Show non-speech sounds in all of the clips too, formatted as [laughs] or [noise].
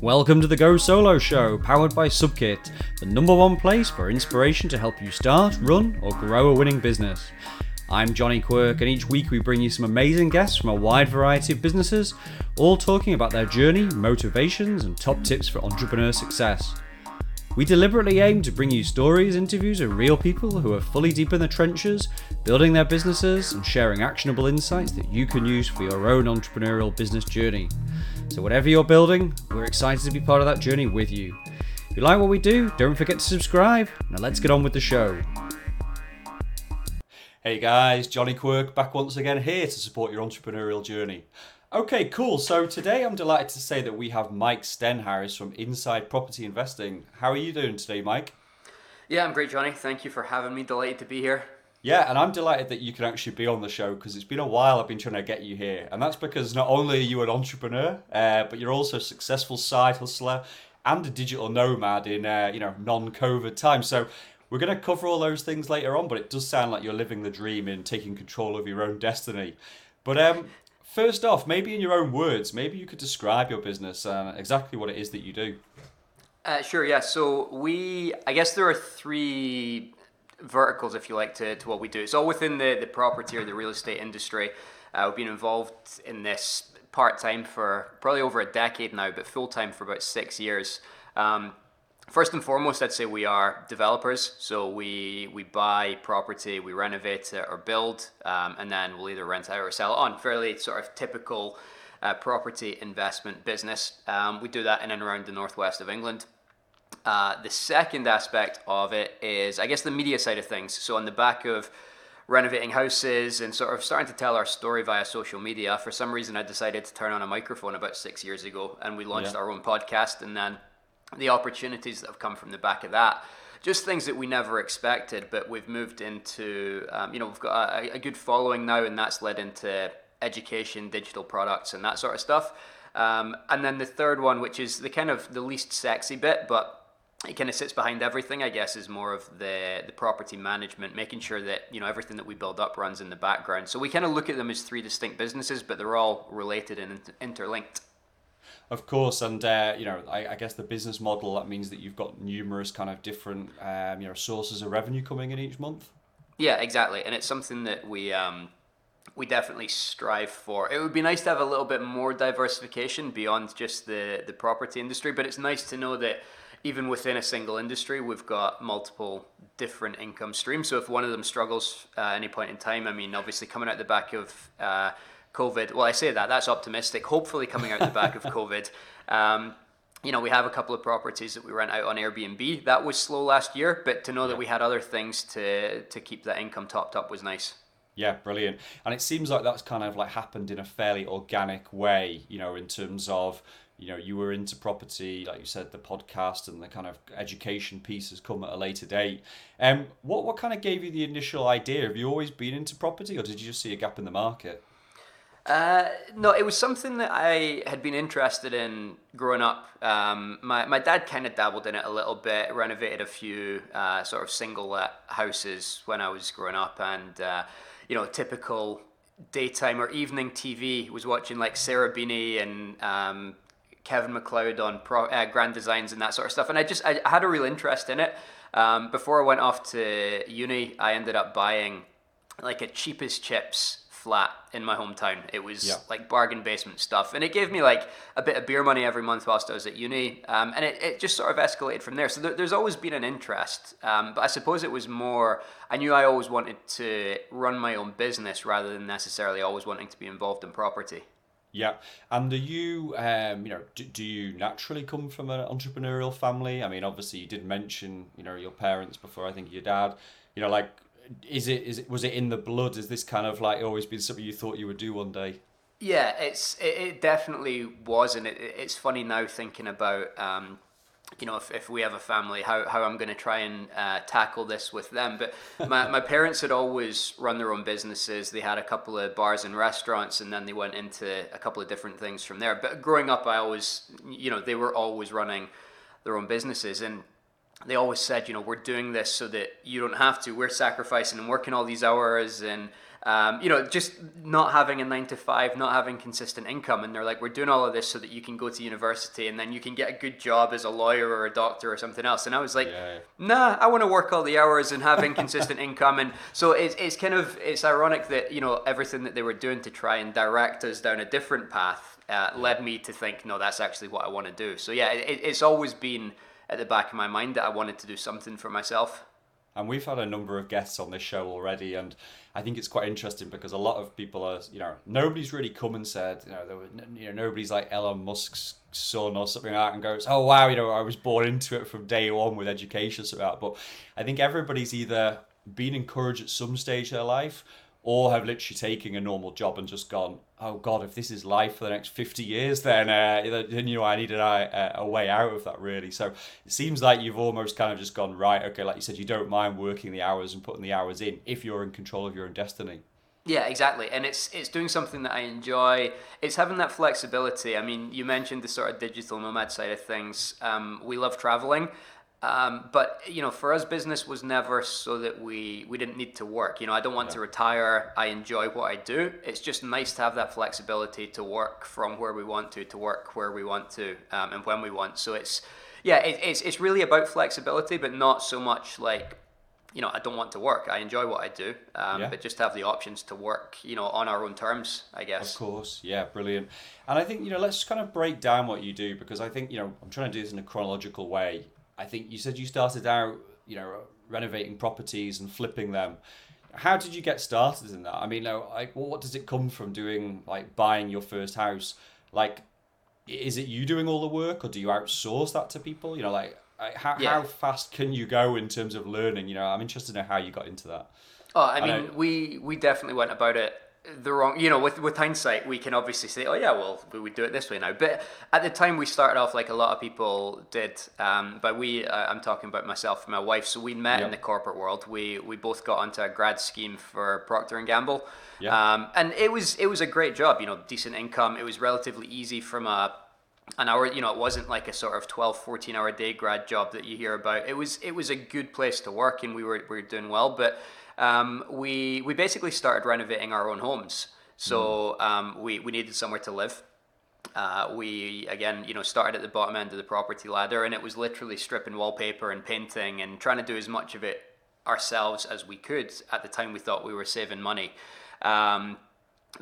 Welcome to the Go Solo Show, powered by Subkit, the number one place for inspiration to help you start, run, or grow a winning business. I'm Johnny Quirk, and each week we bring you some amazing guests from a wide variety of businesses, all talking about their journey, motivations, and top tips for entrepreneur success. We deliberately aim to bring you stories, interviews of real people who are fully deep in the trenches, building their businesses and sharing actionable insights that you can use for your own entrepreneurial business journey. So, whatever you're building, we're excited to be part of that journey with you. If you like what we do, don't forget to subscribe. Now, let's get on with the show. Hey guys, Johnny Quirk back once again here to support your entrepreneurial journey. Okay, cool. So today I'm delighted to say that we have Mike Stenhouse from Inside Property Investing. How are you doing today, Mike? Yeah, I'm great, Johnny. Thank you for having me. Delighted to be here. Yeah, and I'm delighted that you can actually be on the show because it's been a while I've been trying to get you here. And that's because not only are you an entrepreneur, uh, but you're also a successful side hustler and a digital nomad in uh, you know non-COVID times. So we're going to cover all those things later on, but it does sound like you're living the dream in taking control of your own destiny. But um, First off, maybe in your own words, maybe you could describe your business and exactly what it is that you do. Uh, sure, yeah. So we, I guess there are three verticals, if you like, to, to what we do. It's all within the, the property or the real estate industry. Uh, we've been involved in this part time for probably over a decade now, but full time for about six years. Um, First and foremost, I'd say we are developers. So we we buy property, we renovate it or build, um, and then we'll either rent out or sell it on. Fairly sort of typical uh, property investment business. Um, we do that in and around the northwest of England. Uh, the second aspect of it is, I guess, the media side of things. So on the back of renovating houses and sort of starting to tell our story via social media. For some reason, I decided to turn on a microphone about six years ago, and we launched yeah. our own podcast. And then the opportunities that have come from the back of that just things that we never expected but we've moved into um, you know we've got a, a, good following now and that's led into education digital products and that sort of stuff um, and then the third one which is the kind of the least sexy bit but it kind of sits behind everything i guess is more of the the property management making sure that you know everything that we build up runs in the background so we kind of look at them as three distinct businesses but they're all related and interlinked of course, and uh, you know, I, I, guess the business model that means that you've got numerous kind of different, um, you know, sources of revenue coming in each month. Yeah, exactly, and it's something that we um, we definitely strive for. It would be nice to have a little bit more diversification beyond just the the property industry, but it's nice to know that even within a single industry, we've got multiple different income streams. So if one of them struggles uh, at any point in time, I mean, obviously coming out the back of uh, COVID. Well, I say that that's optimistic. Hopefully, coming out the back of [laughs] COVID. Um, you know, we have a couple of properties that we rent out on Airbnb. That was slow last year, but to know yeah. that we had other things to to keep that income topped up was nice. Yeah, brilliant. And it seems like that's kind of like happened in a fairly organic way, you know, in terms of, you know, you were into property, like you said, the podcast and the kind of education piece has come at a later date. Um, what what kind of gave you the initial idea? Have you always been into property or did you just see a gap in the market? Uh, no, it was something that I had been interested in growing up. Um, my, my dad kind of dabbled in it a little bit, renovated a few uh, sort of single houses when I was growing up, and uh, you know, typical daytime or evening TV was watching like Sarah Beeny and um, Kevin McCloud on Pro, uh, Grand Designs and that sort of stuff, and I just I had a real interest in it. Um, before I went off to uni, I ended up buying like a cheapest chips flat in my hometown. It was yeah. like bargain basement stuff. And it gave me like a bit of beer money every month whilst I was at uni. Um, and it, it just sort of escalated from there. So there, there's always been an interest. Um, but I suppose it was more, I knew I always wanted to run my own business rather than necessarily always wanting to be involved in property. Yeah, and do you, um, you know, do, do you naturally come from an entrepreneurial family? I mean, obviously, you did mention, you know, your parents before. I think your dad. You know, like is it is it was it in the blood? Is this kind of like always been something you thought you would do one day? Yeah, it's it, it definitely was, and it, it's funny now thinking about. Um, you know, if, if we have a family, how, how I'm going to try and uh, tackle this with them. But [laughs] my, my parents had always run their own businesses. They had a couple of bars and restaurants, and then they went into a couple of different things from there. But growing up, I always, you know, they were always running their own businesses. And they always said, you know, we're doing this so that you don't have to. We're sacrificing and working all these hours and um, you know, just not having a nine to five, not having consistent income. And they're like, we're doing all of this so that you can go to university and then you can get a good job as a lawyer or a doctor or something else. And I was like, yeah. nah, I want to work all the hours and have inconsistent [laughs] income. And so it's, it's kind of, it's ironic that, you know, everything that they were doing to try and direct us down a different path uh, led me to think, no, that's actually what I want to do. So yeah, it, it's always been at the back of my mind that I wanted to do something for myself. And we've had a number of guests on this show already, and I think it's quite interesting because a lot of people are, you know, nobody's really come and said, you know, there were, you know, nobody's like Elon Musk's son or something like that and goes, oh wow, you know, I was born into it from day one with education, that. But I think everybody's either been encouraged at some stage of their life or have literally taken a normal job and just gone, oh god, if this is life for the next fifty years, then uh, then you know I needed a, a way out of that really. So it seems like you've almost kind of just gone right. Okay, like you said, you don't mind working the hours and putting the hours in if you're in control of your own destiny. Yeah, exactly. And it's it's doing something that I enjoy. It's having that flexibility. I mean, you mentioned the sort of digital nomad side of things. Um, we love traveling. Um, but you know, for us, business was never so that we we didn't need to work. You know, I don't want yeah. to retire. I enjoy what I do. It's just nice to have that flexibility to work from where we want to, to work where we want to, um, and when we want. So it's yeah, it, it's it's really about flexibility, but not so much like you know, I don't want to work. I enjoy what I do, um, yeah. but just have the options to work, you know, on our own terms, I guess. Of course, yeah, brilliant. And I think you know, let's kind of break down what you do because I think you know, I'm trying to do this in a chronological way. I think you said you started out, you know, renovating properties and flipping them. How did you get started in that? I mean, like, what does it come from doing, like, buying your first house? Like, is it you doing all the work, or do you outsource that to people? You know, like, how, yeah. how fast can you go in terms of learning? You know, I'm interested to know how you got into that. Oh, I mean, I we we definitely went about it the wrong you know with with hindsight we can obviously say oh yeah well we would do it this way now. But at the time we started off like a lot of people did um, but we uh, i'm talking about myself and my wife so we met yep. in the corporate world. We we both got onto a grad scheme for procter and gamble. Yep. um, and it was it was a great job you know decent income. It was relatively easy from a an hour you know it wasn't like a sort of 12 14 hour day grad job that you hear about. It was it was a good place to work and we were, we were doing well but um, we we basically started renovating our own homes. So mm. um, we we needed somewhere to live. Uh, we again, you know, started at the bottom end of the property ladder, and it was literally stripping wallpaper and painting and trying to do as much of it ourselves as we could. At the time, we thought we were saving money. Um,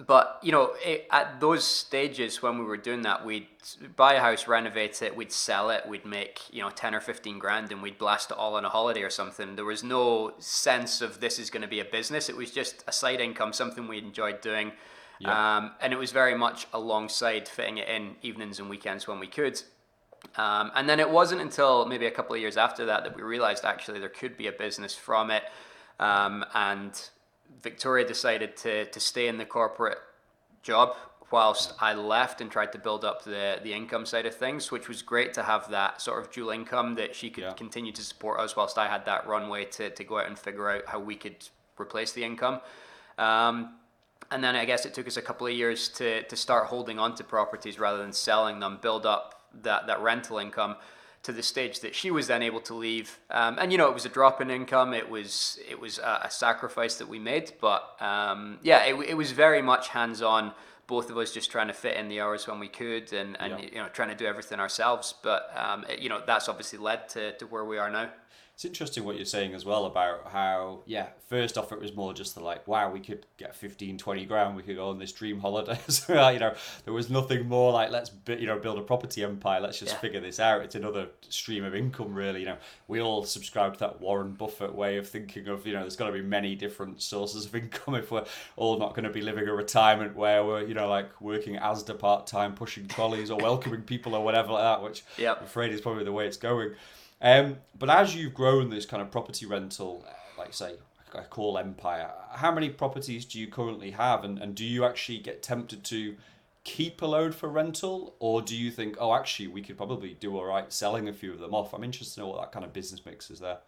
but you know, it, at those stages when we were doing that, we'd buy a house, renovate it, we'd sell it, we'd make you know ten or fifteen grand, and we'd blast it all on a holiday or something. There was no sense of this is going to be a business. It was just a side income, something we enjoyed doing, yeah. um, and it was very much alongside fitting it in evenings and weekends when we could. Um, and then it wasn't until maybe a couple of years after that that we realized actually there could be a business from it, um, and Victoria decided to, to stay in the corporate job whilst I left and tried to build up the, the income side of things, which was great to have that sort of dual income that she could yeah. continue to support us whilst I had that runway to, to go out and figure out how we could replace the income. Um, and then I guess it took us a couple of years to, to start holding on to properties rather than selling them, build up that, that rental income to the stage that she was then able to leave. Um, and you know, it was a drop in income. It was it was a, a sacrifice that we made, but um, yeah, it, it was very much hands on. Both of us just trying to fit in the hours when we could, and, and yeah. you know, trying to do everything ourselves. But um, it, you know, that's obviously led to, to where we are now. It's interesting what you're saying as well about how, yeah, first off, it was more just the like, wow, we could get 15, 20 grand, we could go on this dream holiday. [laughs] so, you know, there was nothing more like, let's, you know, build a property empire, let's just yeah. figure this out. It's another stream of income, really. You know, we all subscribe to that Warren Buffett way of thinking of, you know, there's got to be many different sources of [laughs] income if we're all not going to be living a retirement where we're, you know, like working as Asda part time, pushing trolleys or welcoming people or whatever like that, which yep. I'm afraid is probably the way it's going. Um, but as you've grown this kind of property rental, like say, I call empire, how many properties do you currently have, and, and do you actually get tempted to keep a load for rental, or do you think, oh, actually, we could probably do all right selling a few of them off? I'm interested to know what that kind of business mix is there.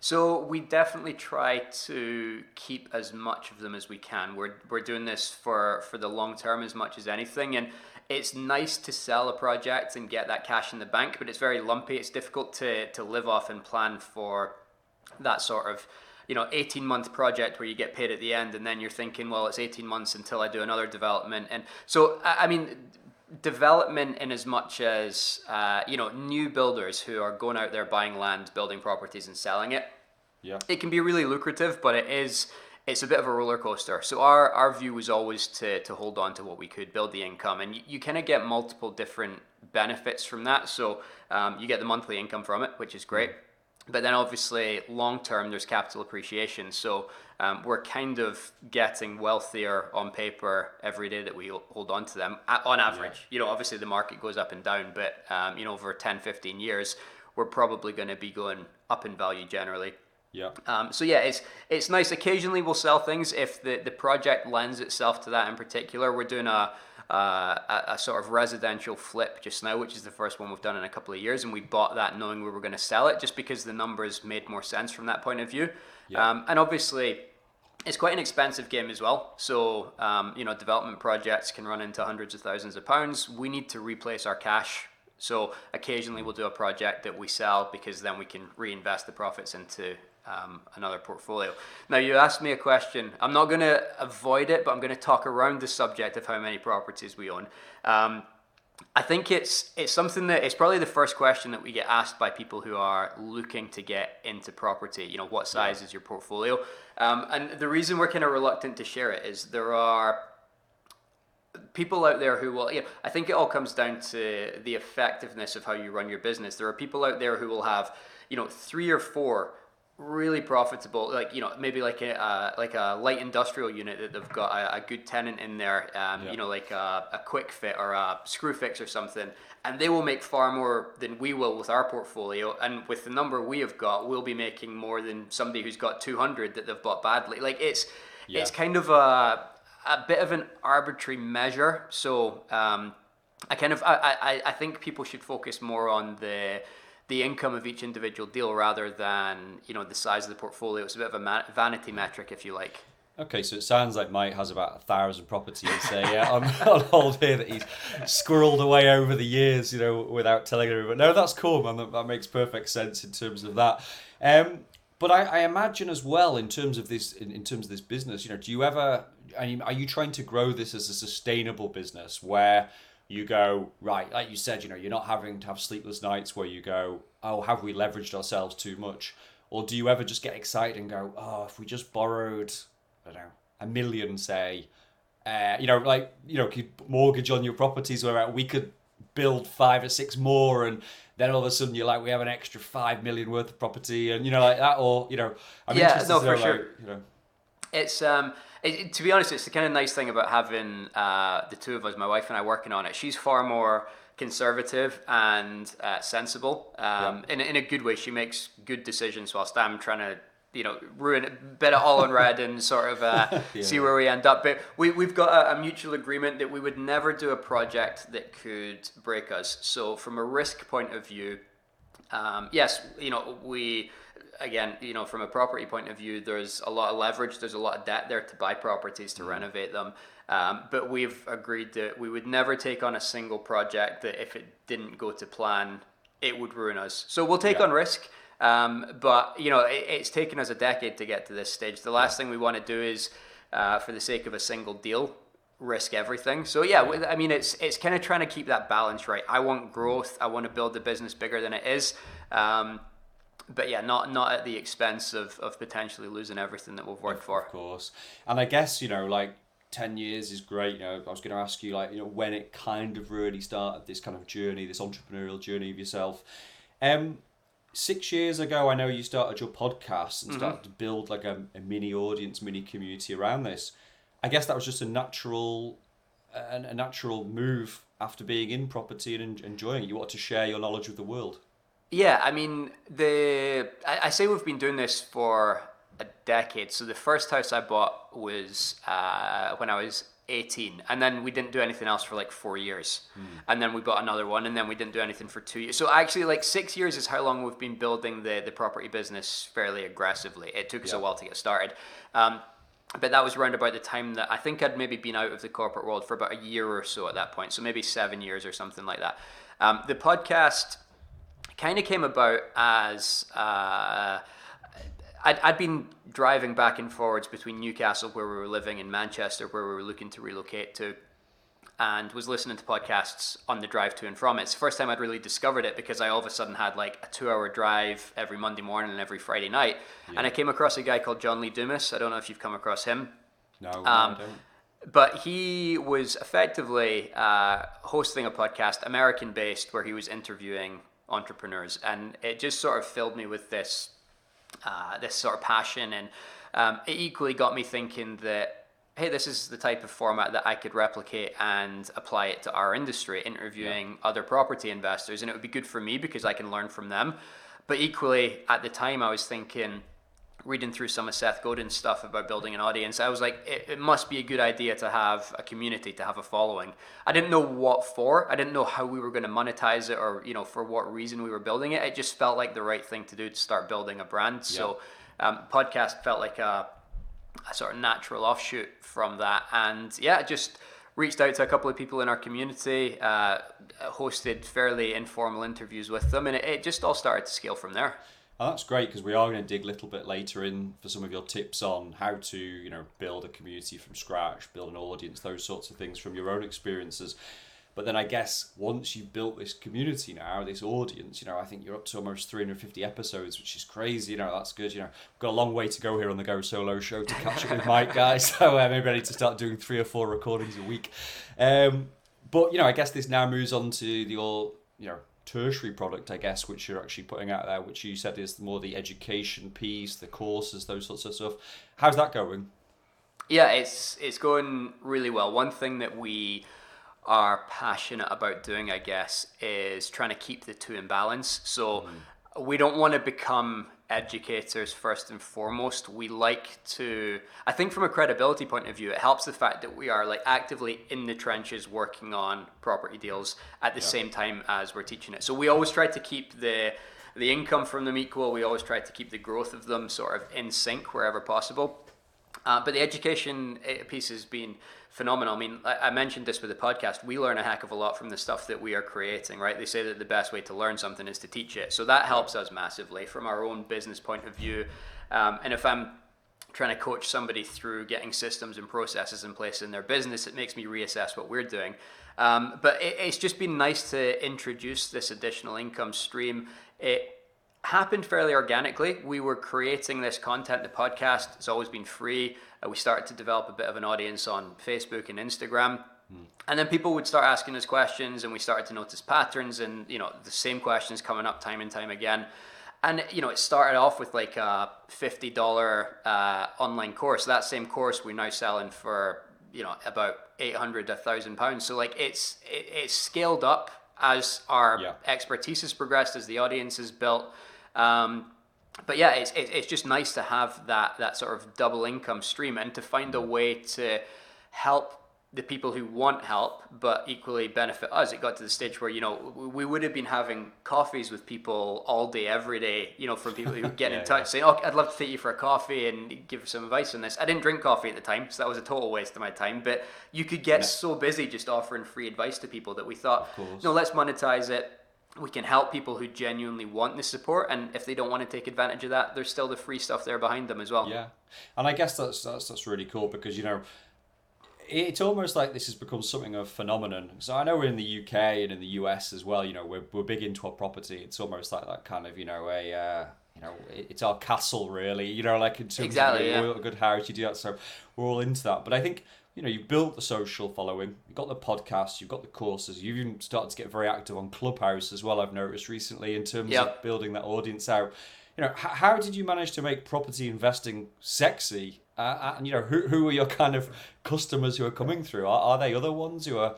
So we definitely try to keep as much of them as we can. We're, we're doing this for, for the long term as much as anything. And it's nice to sell a project and get that cash in the bank, but it's very lumpy. It's difficult to, to live off and plan for that sort of you know 18 month project where you get paid at the end, and then you're thinking, well, it's 18 months until I do another development, and so I, I mean development in as much as uh, you know new builders who are going out there buying land building properties and selling it yeah it can be really lucrative but it is it's a bit of a roller coaster. So our our view was always to to hold on to what we could build the income and you, you kind of get multiple different benefits from that. So um, you get the monthly income from it which is great. But then obviously long term there's capital appreciation. So um, we're kind of getting wealthier on paper every day that we hold on to them on average. Yeah. you know obviously the market goes up and down but um, you know over 10 15 years we're probably going to be going up in value generally yeah. Um, so yeah, it's it's nice. Occasionally we'll sell things if the, the project lends itself to that in particular. We're doing a uh, a, a, sort of residential flip just now, which is the first one we've done in a couple of years, and we bought that knowing we were going to sell it, just because the numbers made more sense from that point of view. Yeah. Um, and obviously, it's quite an expensive game as well. So um, you know, development projects can run into hundreds of thousands of pounds. We need to replace our cash. So occasionally we'll do a project that we sell because then we can reinvest the profits into um, another portfolio. Now, you asked me a question. I'm not going to avoid it, but I'm going to talk around the subject of how many properties we own. Um, I think it's it's something that it's probably the first question that we get asked by people who are looking to get into property. You know, what size yeah. is your portfolio? Um, and the reason we're kind of reluctant to share it is there are people out there who will. You know, I think it all comes down to the effectiveness of how you run your business. There are people out there who will have you know three or four really profitable like you know maybe like a uh, like a light industrial unit that they've got a, a good tenant in there um, yeah. you know like a, a Kwik Fit or a Screwfix or something and they will make far more than we will with our portfolio and with the number we have got we'll be making more than somebody who's got 200 that they've bought badly like it's yeah. it's kind of a a bit of an arbitrary measure so um, I kind of I, I, I think people should focus more on the the income of each individual deal rather than you know the size of the portfolio. It's a bit of a vanity metric, if you like. Okay, so it sounds like Mike has about a thousand properties uh, yeah, on, on [laughs] hold here that he's squirreled away over the years, you know, without telling everyone. No, that's cool, man. That, that makes perfect sense in terms of that. Um, but I, I, imagine as well, in terms of this, in, in terms of this business, you know, do you ever? I mean, are you trying to grow this as a sustainable business where you go right like you said you know you're not having to have sleepless nights where you go oh have we leveraged ourselves too much? Or do you ever just get excited and go oh if we just borrowed i don't know a million say uh, you know like you know could mortgage on your properties where we could build five or six more and then all of a sudden you're like we have an extra five million worth of property and you know like that or you know I'm yeah no for sure. you know. It's um it, to be honest, it's the kind of nice thing about having uh, the two of us, my wife and I, working on it. She's far more conservative and uh, sensible um, yeah. in, in a good way. She makes good decisions whilst I'm trying to you know, ruin it, bet it all on red and sort of uh, [laughs] yeah. see where we end up. But we, we've got a, a, mutual agreement that we would never do a project that could break us. So, from a risk point of view, um, yes, you know, we again, you know, from a property point of view, there's a lot of leverage, there's a lot of debt there to buy properties to mm. renovate them. Um, but we've agreed that we would never take on a single project that if it didn't go to plan, it would ruin us. So we'll take yeah. on risk. Um, but you know, it, it's taken us a decade to get to this stage. The last thing we want to do is, uh, for the sake of a single deal, risk everything. So yeah, I mean, it's it's kind of trying to keep that balance right. I want growth. I want to build the business bigger than it is. Um, but yeah, not not at the expense of, of potentially losing everything that we've worked for. Of course, and I guess you know, like ten years is great. You know, I was going to ask you like you know when it kind of really started this kind of journey, this entrepreneurial journey of yourself. Um, six years ago, I know you started your podcast and mm-hmm. started to build like a, a mini audience, mini community around this. I guess that was just a natural, a, a natural move after being in property and enjoying it. You wanted to share your knowledge with the world. Yeah, I mean the I, I, say we've been doing this for a decade. So the first house I bought was uh, when I was 18 and then we didn't do anything else for like four years. Mm. and then we bought another one and then we didn't do anything for two years. So actually like six years is how long we've been building the, the property business fairly aggressively. It took us a while to get started. Um, but that was around about the time that i think i'd maybe been out of the corporate world for about a year or so at that point. So maybe seven years or something like that. Um, the podcast kind of came about as uh, I'd, I'd been driving back and forwards between Newcastle, where we were living, and Manchester, where we were looking to relocate to, and was listening to podcasts on the drive to and from. It's the first time I'd really discovered it because I all of a sudden had like a two hour drive every Monday morning and every Friday night. Yeah. And I came across a guy called John Lee Dumas. I don't know if you've come across him. No, um, I don't but he was effectively uh, hosting a podcast, American based, where he was interviewing entrepreneurs, and it just sort of filled me with this uh, this sort of passion, and um, it equally got me thinking that hey, this is the type of format that I could replicate and apply it to our industry, interviewing yeah. other property investors, and it would be good for me because I can learn from them. But equally, at the time, I was thinking reading through some of Seth Godin's stuff about building an audience, I was like, it, it, must be a good idea to have a community, to have a following. I didn't know what for. I didn't know how we were going to monetize it or, you know, for what reason we were building it. It just felt like the right thing to do to start building a brand. So um, podcast felt like a, a sort of natural offshoot from that. And yeah, just reached out to a couple of people in our community, uh, hosted fairly informal interviews with them, and it, it just all started to scale from there. Oh, that's great because we are going to dig a little bit later in for some of your tips on how to, you know, build a community from scratch, build an audience, those sorts of things from your own experiences. But then I guess once you've built this community now, this audience, you know, I think you're up to almost 350 episodes, which is crazy. You know, that's good. You know, we've got a long way to go here on the Go Solo show to catch up with [laughs] Mike, guys. [laughs] So uh, maybe I need to start doing three or four recordings a week. Um, but, you know, I guess this now moves on to the all, you know, tertiary product, I guess, which you're actually putting out there, which you said is more the education piece, the courses, those sorts of stuff. How's that going? Yeah, it's it's going really well. One thing that we are passionate about doing, I guess, is trying to keep the two in balance. So mm. we don't want to become educators first and foremost. We like to, I think, from a credibility point of view, it helps the fact that we are like actively in the trenches working on property deals at the yeah. same time as we're teaching it. So we always try to keep the the income from them equal. We always try to keep the growth of them sort of in sync wherever possible. Uh, but the education eh, piece has been phenomenal. I mean, I, I mentioned this with the podcast. We learn a heck of a lot from the stuff that we are creating, right? They say that the best way to learn something is to teach it. So that helps us massively from our own business point of view. Um, and if I'm trying to coach somebody through getting systems and processes in place in their business, it makes me reassess what we're doing. Um, but it, it's just been nice to introduce this additional income stream. It happened fairly organically. We were creating this content, the podcast. It's always been free. Uh, we started to develop a bit of an audience on Facebook and Instagram. Mm. And then people would start asking us questions, and we started to notice patterns and you know the same questions coming up time and time again. And you know it started off with like a fifty dollar uh, online course. That same course we're now selling for you know about eight hundred, a thousand pounds. So like it's it, it's scaled up as our yeah. expertise has progressed, as the audience is built. Um, but yeah, it's, it's just nice to have that that sort of double income stream and to find a way to help the people who want help but equally benefit us it got to the stage where you know we would have been having coffees with people all day every day you know from people who get [laughs] yeah, in touch yeah. saying oh i'd love to take you for a coffee and give some advice on this i didn't drink coffee at the time so that was a total waste of my time but you could get yeah. so busy just offering free advice to people that we thought no let's monetize it we can help people who genuinely want the support and if they don't want to take advantage of that there's still the free stuff there behind them as well. Yeah. And i guess that's that's, that's really cool because you know it's almost like this has become something of a phenomenon. So i know we're in the uk and in the us as well you know we're, we're big into our property. It's almost like that kind of you know a uh, you know it's our castle really you know like in terms exactly, of yeah. a good house you do that. So we're all into that. But i think you know, you've built the social following, you've got the podcast, you've got the courses, you've even started to get very active on Clubhouse as well, I've noticed recently in terms yep. of building that audience out. You know, h- how did you manage to make property investing sexy? Uh, uh, and, you know, who, who are your kind of customers who are coming through? Are, are they other ones who are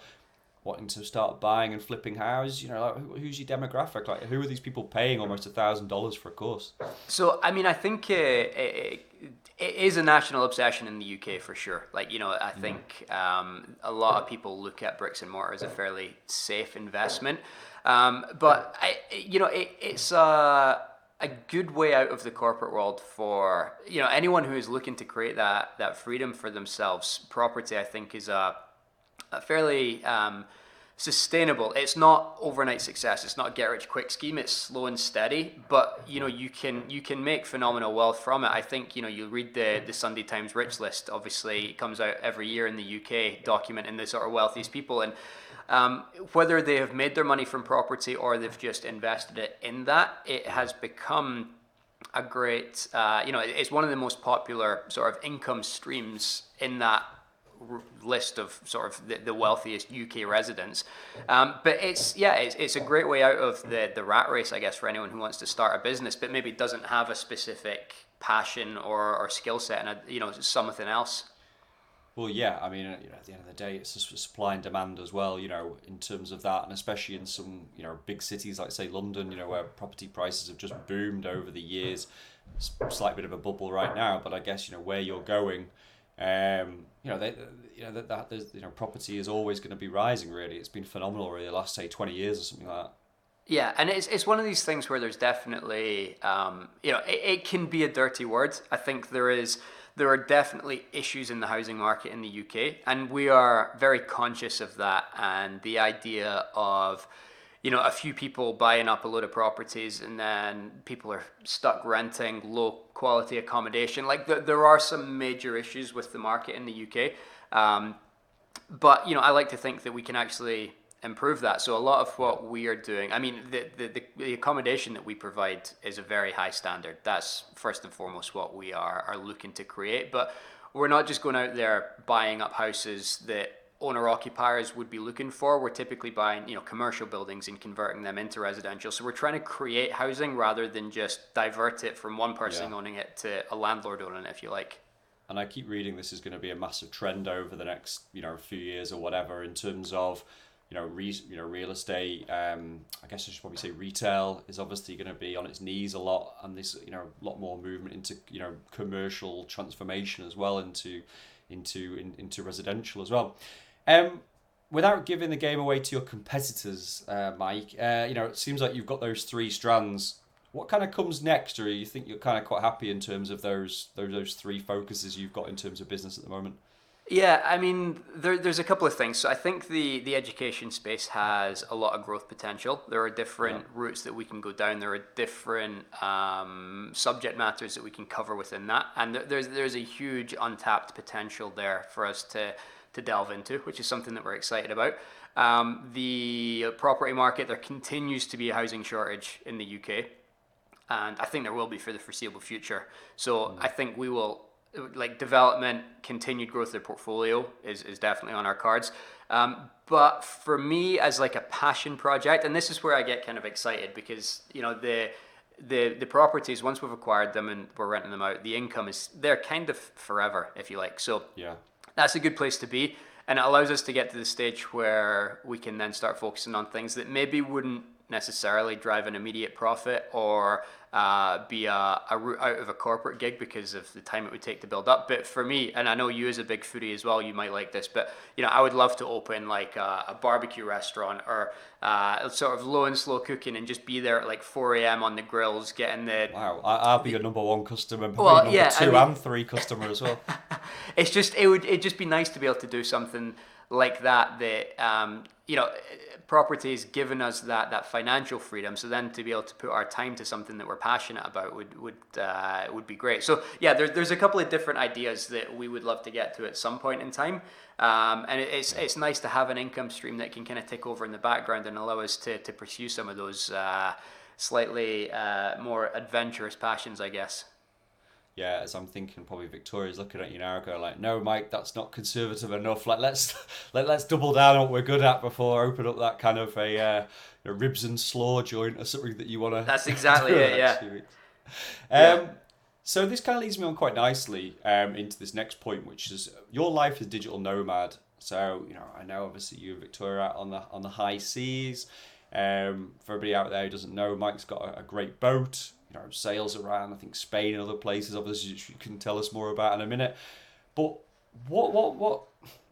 wanting to start buying and flipping houses? You know, like, who's your demographic? Like, who are these people paying almost a thousand dollars for a course? So, I mean, I think uh, it, it is a national obsession in the UK for sure. Like, you know, I mm. think um, a lot of people look at bricks and mortar as a fairly safe investment. Um, but I, you know, it, it's a, a good way out of the corporate world for you know anyone who is looking to create that that freedom for themselves. Property, I think, is a, a fairly um, sustainable. It's not overnight success. It's not a get rich quick scheme. It's slow and steady, but you know you can you can make phenomenal wealth from it. I think you know you read the the Sunday Times Rich List. Obviously, it comes out every year in the UK, documenting the sort of wealthiest people and. Um, whether they have made their money from property or they've just invested it in that, it has become a great, uh, you know, it's one of the most popular sort of income streams in that list of sort of the, the wealthiest UK residents. Um, but it's yeah, it's, it's a great way out of the the rat race, I guess, for anyone who wants to start a business, but maybe doesn't have a specific passion or, or skill set and a, you know something else. Well, yeah, I mean, you know, at the end of the day, it's just supply and demand as well. You know, in terms of that, and especially in some you know big cities like say London, you know, where property prices have just boomed over the years. It's a slight bit of a bubble right now, but I guess you know where you're going um, you know, they, you know that, that you know property is always going to be rising. Really, it's been phenomenal. Really, the last say twenty years or something like that. Yeah, and it's, it's one of these things where there's definitely, um, you know, it, it can be a dirty word. I think there is, there are definitely issues in the housing market in the UK, and we are very conscious of that. And the idea of, you know, a few people buying up a load of properties and then people are stuck renting low quality accommodation. Like the, there are some major issues with the market in the UK. Um, but, you know, I like to think that we can actually improve that. So a lot of what we are doing, I mean, the, the, the accommodation that we provide is a very high standard. That's first and foremost what we are, are looking to create. But we're not just going out there buying up houses that owner occupiers would be looking for. We're typically buying, you know, commercial buildings and converting them into residential. So we're trying to create housing rather than just divert it from one person yeah. owning it to a landlord owning it, if you like. And I keep reading this is going to be a massive trend over the next, you know, few years or whatever in terms of, you know, re, you know, real estate. Um, I guess I should probably say retail is obviously going to be on its knees a lot, and this, you know, a lot more movement into, you know, commercial transformation as well into, into, in, into residential as well. Um, without giving the game away to your competitors, uh, Mike, uh, you know, it seems like you've got those three strands. What kind of comes next, or you think you're kind of quite happy in terms of those those those three focuses you've got in terms of business at the moment? Yeah, I mean, there, there's a couple of things. So I think the, the education space has a lot of growth potential. There are different yeah. routes that we can go down. There are different um, subject matters that we can cover within that, and there's there's a huge untapped potential there for us to to delve into, which is something that we're excited about. Um, the property market, there continues to be a housing shortage in the UK, and I think there will be for the foreseeable future. So mm. I think we will, like development, continued growth of the portfolio is, is definitely on our cards. Um, but for me, as like a passion project, and this is where I get kind of excited because you know the the the properties once we've acquired them and we're renting them out, the income is they're kind of forever, if you like. So yeah that's a good place to be. And it allows us to get to the stage where we can then start focusing on things that maybe wouldn't necessarily drive an immediate profit or uh, be a, a route out of a corporate gig because of the time it would take to build up. But for me, and I know you as a big foodie as well, you might like this, but you know, I would love to open like a, a barbecue restaurant or uh, sort of low and slow cooking and just be there at like 4 a.m. on the grills getting the. Wow, I'll be your number one customer, well, number yeah, two I mean, and three customer as well. [laughs] it's just it would it just be nice to be able to do something like that that um, you know property has given us that that financial freedom. So then to be able to put our time to something that we're passionate about would would uh, would be great. So yeah there, there's a couple of different ideas that we would love to get to at some point in time. Um, and it's it's nice to have an income stream that can kind of tick over in the background and allow us to to pursue some of those uh, slightly uh, more adventurous passions I guess yeah, as I'm thinking, probably Victoria's looking at you now, going like, "No, Mike, that's not conservative enough. Like, let's [laughs] let let's double down on what we're good at before open up that kind of a, uh, a ribs and slaw joint or something that you want to." That's exactly it. [laughs] Yeah. Um, yeah. So this kind of leads me on quite nicely um, into this next point, which is your life as digital nomad. So you know, I know obviously you and Victoria on the on the high seas. Um, for everybody out there who doesn't know, Mike's got a, a great boat you know sales around. I think Spain and other places obviously you can tell us more about in a minute. But what what what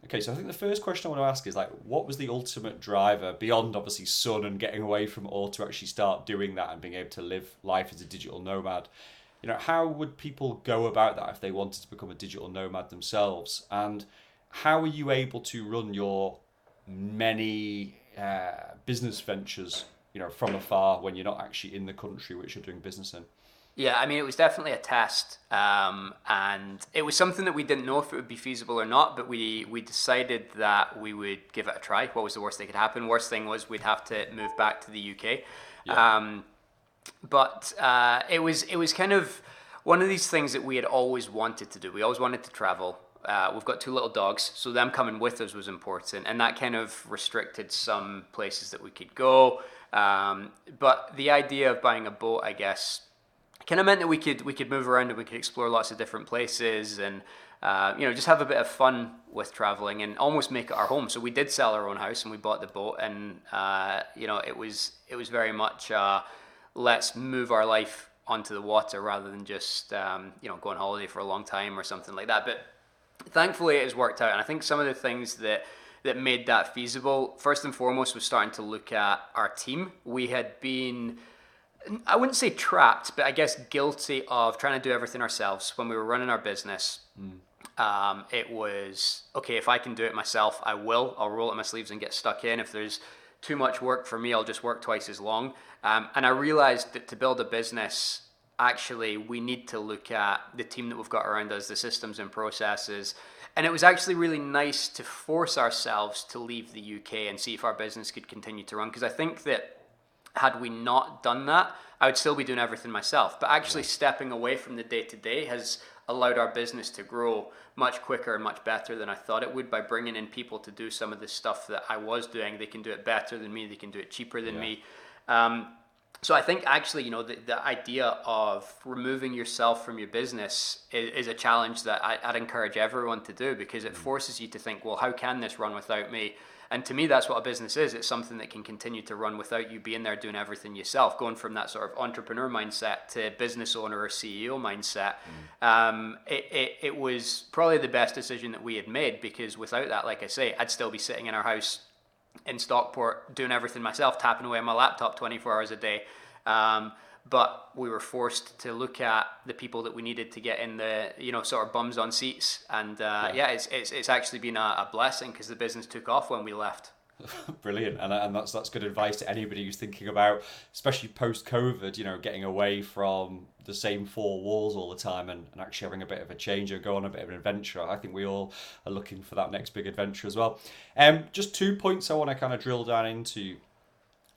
okay so I think the first question I want to ask is like what was the ultimate driver beyond obviously sun and getting away from all to actually start doing that and being able to live life as a digital nomad? You know how would people go about that if they wanted to become a digital nomad themselves? And how are you able to run your many uh, business ventures, you know, from afar when you're not actually in the country which you're doing business in? Yeah, I mean, it was definitely a test, um, and it was something that we didn't know if it would be feasible or not. But we we decided that we would give it a try. What was the worst that could happen? Worst thing was we'd have to move back to the UK. Yeah. Um, but uh, it was it was kind of one of these things that we had always wanted to do. We always wanted to travel. Uh, we've got two little dogs, so them coming with us was important, and that kind of restricted some places that we could go. Um, but the idea of buying a boat, I guess, kind of meant that we could we could move around and we could explore lots of different places and uh, you know just have a bit of fun with traveling and almost make it our home. So we did sell our own house and we bought the boat, and uh, you know it was it was very much uh, let's move our life onto the water rather than just um, you know go on holiday for a long time or something like that. But thankfully it has worked out, and I think some of the things that that made that feasible first and foremost was starting to look at our team. We had been I wouldn't say trapped, but I guess guilty of trying to do everything ourselves when we were running our business. Mm. Um, it was okay if I can do it myself, I will. I'll roll up my sleeves and get stuck in. If there's too much work for me, I'll just work twice as long. Um, and I realized that to build a business, actually, we need to look at the team that we've got around us, the systems and processes. And it was actually really nice to force ourselves to leave the UK and see if our business could continue to run. Because I think that had we not done that, I would still be doing everything myself. But actually, stepping away from the day to day has allowed our business to grow much quicker and much better than I thought it would by bringing in people to do some of the stuff that I was doing. They can do it better than me, they can do it cheaper than yeah. me. Um, so I think actually, you know, the, the idea of removing yourself from your business is, is a challenge that I, would encourage everyone to do because it mm. forces you to think, well, how can this run without me? And to me, that's what a business is. It's something that can continue to run without you being there doing everything yourself, going from that sort of entrepreneur mindset to business owner or CEO mindset. Mm. Um, it, it, it was probably the best decision that we had made because without that, like I say, I'd still be sitting in our house in Stockport doing everything myself, tapping away on my laptop 24 hours a day. Um, but we were forced to look at the people that we needed to get in the you know sort of bums on seats and uh, yeah. yeah. it's, it's it's actually been a, a blessing because the business took off when we left [laughs] brilliant and, and that's that's good advice to anybody who's thinking about especially post covid you know getting away from the same four walls all the time and, and actually having a bit of a change or go on a bit of an adventure i think we all are looking for that next big adventure as well um just two points i want to kind of drill down into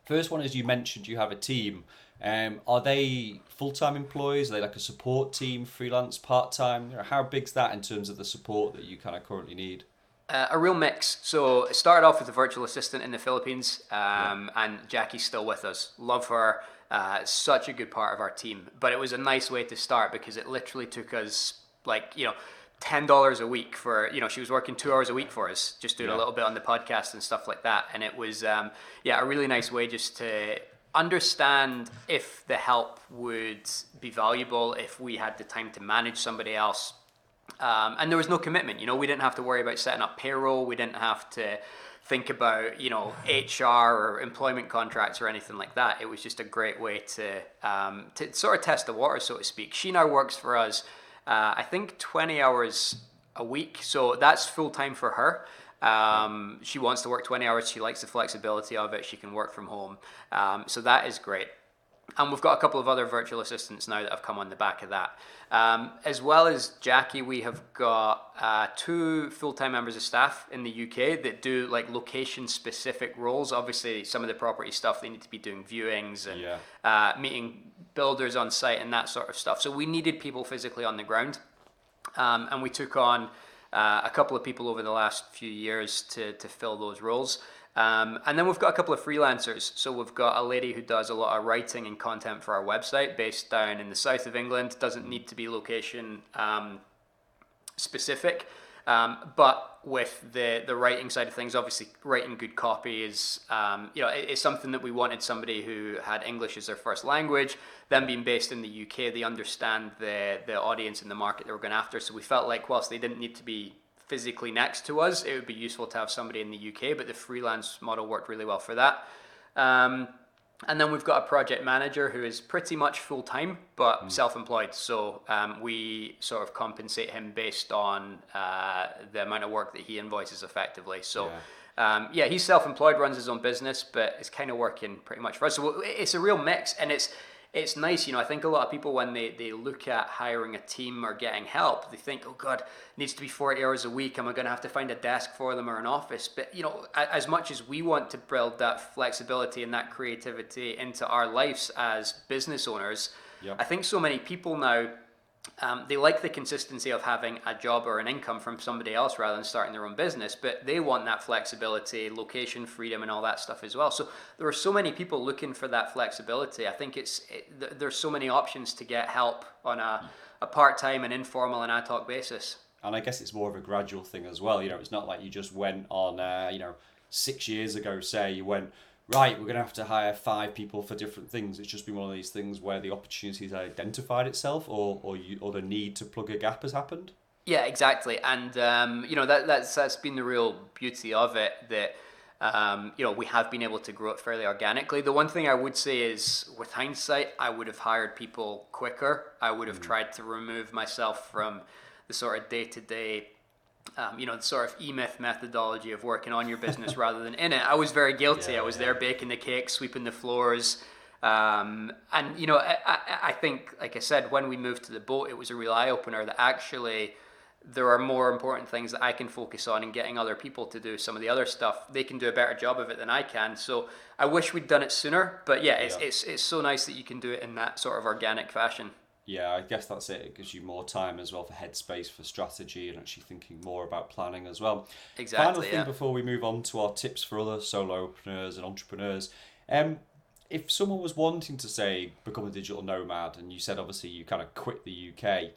first one is you mentioned you have a team um, are they full time employees? Are they like a support team, freelance, part time? How big's that in terms of the support that you kind of currently need? Uh, a real mix. So it started off with a virtual assistant in the Philippines, um, yeah. and Jackie's still with us. Love her. Uh, such a good part of our team. But it was a nice way to start because it literally took us like you know ten dollars a week for you know she was working two hours a week for us, just doing yeah. a little bit on the podcast and stuff like that. And it was um, yeah a really nice way just to understand if the help would be valuable if we had the time to manage somebody else. Um, and there was no commitment. You know, we didn't have to worry about setting up payroll. We didn't have to think about you know HR or employment contracts or anything like that. It was just a great way to um, to sort of test the water, so to speak. She now works for us. Uh, I think 20 hours a week, so that's full time for her. Um, she wants to work 20 hours. She likes the flexibility of it. She can work from home. Um, so that is great. And we've got a couple of other virtual assistants now that have come on the back of that. Um, as well as Jackie, we have got uh, two full time members of staff in the UK that do like location specific roles. Obviously, some of the property stuff, they need to be doing viewings and yeah. uh, meeting builders on site and that sort of stuff. So we needed people physically on the ground. Um, and we took on uh, a couple of people over the last few years to, to fill those roles. Um, and then we've got a couple of freelancers. So we've got a lady who does a lot of writing and content for our website based down in the south of England. Doesn't need to be location um, specific. Um, but with the the writing side of things, obviously writing good copy is um, you know it, it's something that we wanted somebody who had English as their first language. Them being based in the UK, they understand the the audience and the market they were going after. So we felt like whilst they didn't need to be physically next to us, it would be useful to have somebody in the UK. But the freelance model worked really well for that. Um, and then we've got a project manager who is pretty much full time but mm. self employed. So um, we sort of compensate him based on uh, the amount of work that he invoices effectively. So Um, yeah, he's self-employed, runs his own business, but it's kind of working pretty much for us. So it's a real mix, and it's it's nice, you know. I think a lot of people when they, they look at hiring a team or getting help, they think, oh God, it needs to be forty hours a week. Am I going to have to find a desk for them or an office? But you know, as much as we want to build that flexibility and that creativity into our lives as business owners, yep. I think so many people now um, they like the consistency of having a job or an income from somebody else rather than starting their own business, but they want that flexibility, location freedom, and all that stuff as well. So there are so many people looking for that flexibility. I think it's it, there's so many options to get help on a, a part time and informal and ad hoc basis. And I guess it's more of a gradual thing as well. You know, it's not like you just went on, uh, you know, six years ago, say you went right, we're going to have to hire five people for different things. It's just been one of these things where the opportunity has identified itself, or or you or the need to plug a gap has happened. Yeah, exactly, and um, you know that that's that's been the real beauty of it that. Um, you know, we have been able to grow it fairly organically. The one thing I would say is, with hindsight, I would have hired people quicker. I would have mm. tried to remove myself from the sort of day to day um, you know, the sort of E-Myth methodology of working on your business rather than in it. I was very guilty. Yeah, I was yeah. there baking the cake, sweeping the floors. Um, and, you know, I, I, I, think, like I said, when we moved to the boat, it was a real eye opener that actually there are more important things that I can focus on and getting other people to do some of the other stuff. They can do a better job of it than I can. So I wish we'd done it sooner. But yeah, it's, yeah. it's, it's so nice that you can do it in that sort of organic fashion yeah, I guess that's it. It gives you more time as well for headspace for strategy and actually thinking more about planning as well. Exactly. Final thing yeah. before we move on to our tips for other solopreneurs and entrepreneurs. Um, if someone was wanting to say become a digital nomad, and you said obviously you kind of quit the UK,